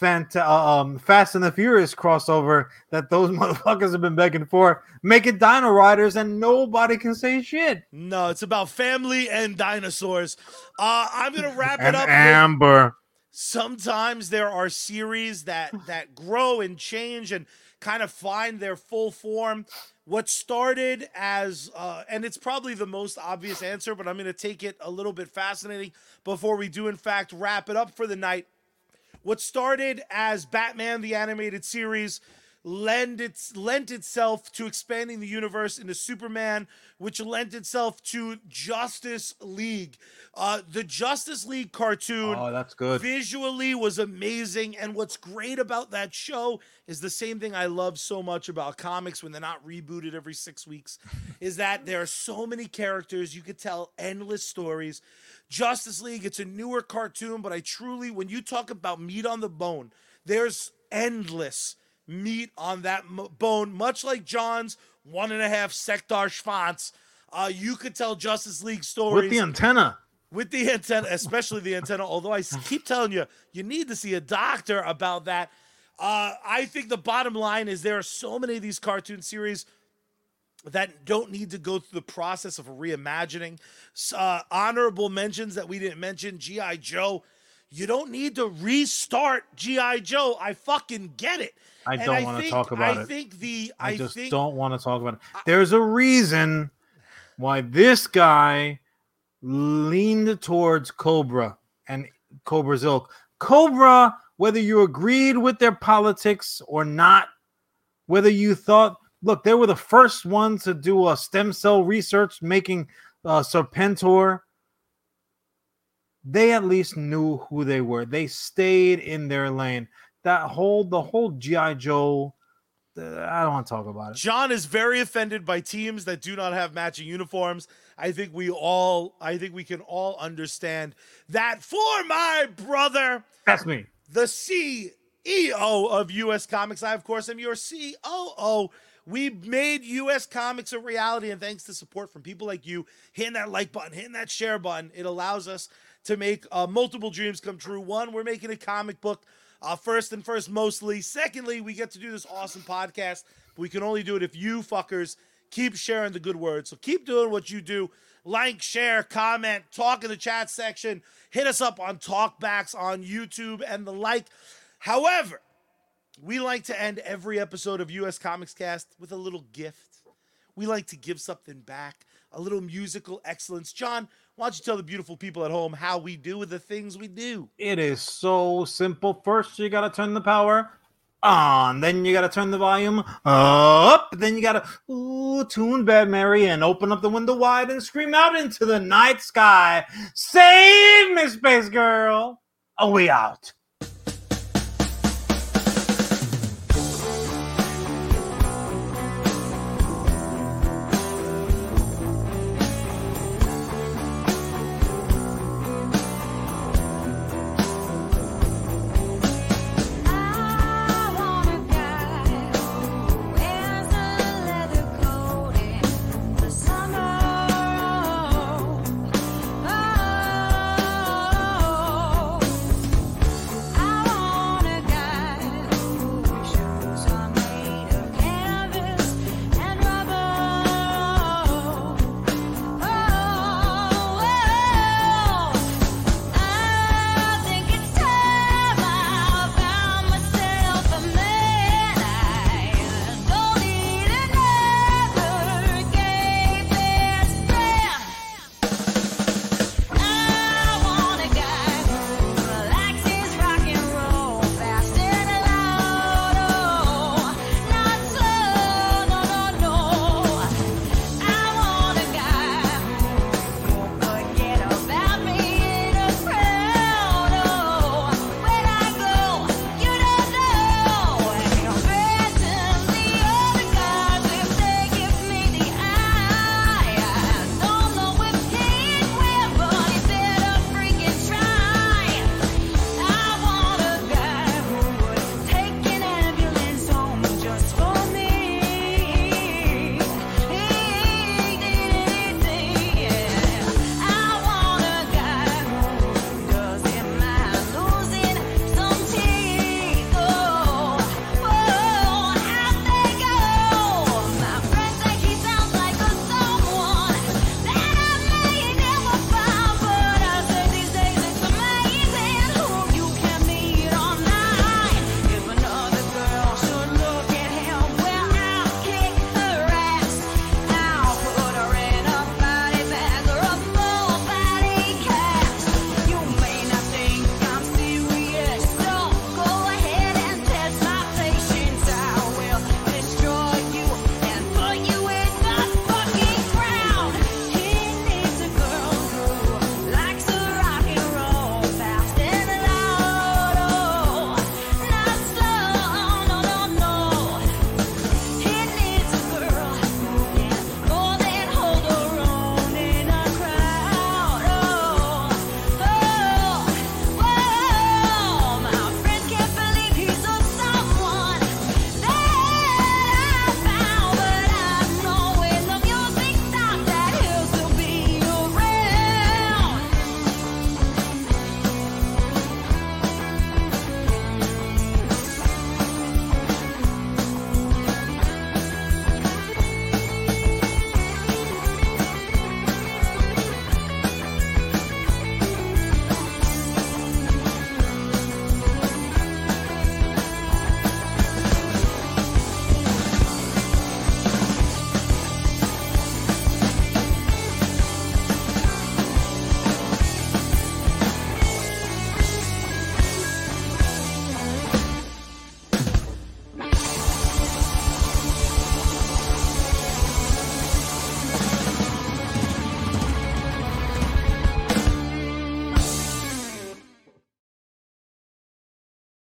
fant- uh, um, Fast and the Furious crossover that those motherfuckers have been begging for. Make it Dino Riders, and nobody can say shit. No, it's about family and dinosaurs. Uh, I'm gonna wrap it up. Amber. Sometimes there are series that that grow and change and kind of find their full form. What started as, uh, and it's probably the most obvious answer, but I'm going to take it a little bit fascinating before we do, in fact, wrap it up for the night what started as Batman the Animated Series lend its lent itself to expanding the universe into Superman, which lent itself to Justice League. Uh, the Justice League cartoon, oh, that's good. Visually was amazing, and what's great about that show is the same thing I love so much about comics when they're not rebooted every six weeks, is that there are so many characters you could tell endless stories. Justice League, it's a newer cartoon, but I truly, when you talk about meat on the bone, there's endless meat on that m- bone, much like Jon's one and a half Sectaur schwanz. Uh, you could tell Justice League stories with the antenna. With the antenna, especially the antenna. Although I keep telling you, you need to see a doctor about that. Uh, I think the bottom line is there are so many of these cartoon series that don't need to go through the process of reimagining. Uh, honorable mentions that we didn't mention G.I. Joe. You don't need to restart G.I. Joe. I fucking get it. I don't want to talk about I it. I think the I, I just think, don't want to talk about it. There's a reason why this guy leaned towards Cobra and Cobra's ilk. Cobra, whether you agreed with their politics or not, whether you thought, look, they were the first ones to do a stem cell research making uh, Serpentor. They at least knew who they were. They stayed in their lane that whole the whole GI Joe. Uh, I don't want to talk about it. Jon is very offended by teams that do not have matching uniforms. I think we all, I think we can all understand that. For my brother, that's me, the CEO of US Comics. I, of course, am your COO. We made US Comics a reality, and thanks to support from people like you, hitting that like button, hitting that share button, it allows us to make uh, multiple dreams come true. One, we're making a comic book uh, first and first, mostly. Secondly, we get to do this awesome podcast. But we can only do it if you fuckers keep sharing the good word. So keep doing what you do. Like, share, comment, talk in the chat section. Hit us up on talkbacks on YouTube and the like. However, we like to end every episode of US Comics Cast with a little gift. we like to give something back, a little musical excellence. Jon, why don't you tell the beautiful people at home how we do the things we do? It is so simple. First, you got to turn the power on. Then you got to turn the volume up. Then you got to ooh, tune Bad Mary and open up the window wide and scream out into the night sky. Save me, Space Girl. Are we out?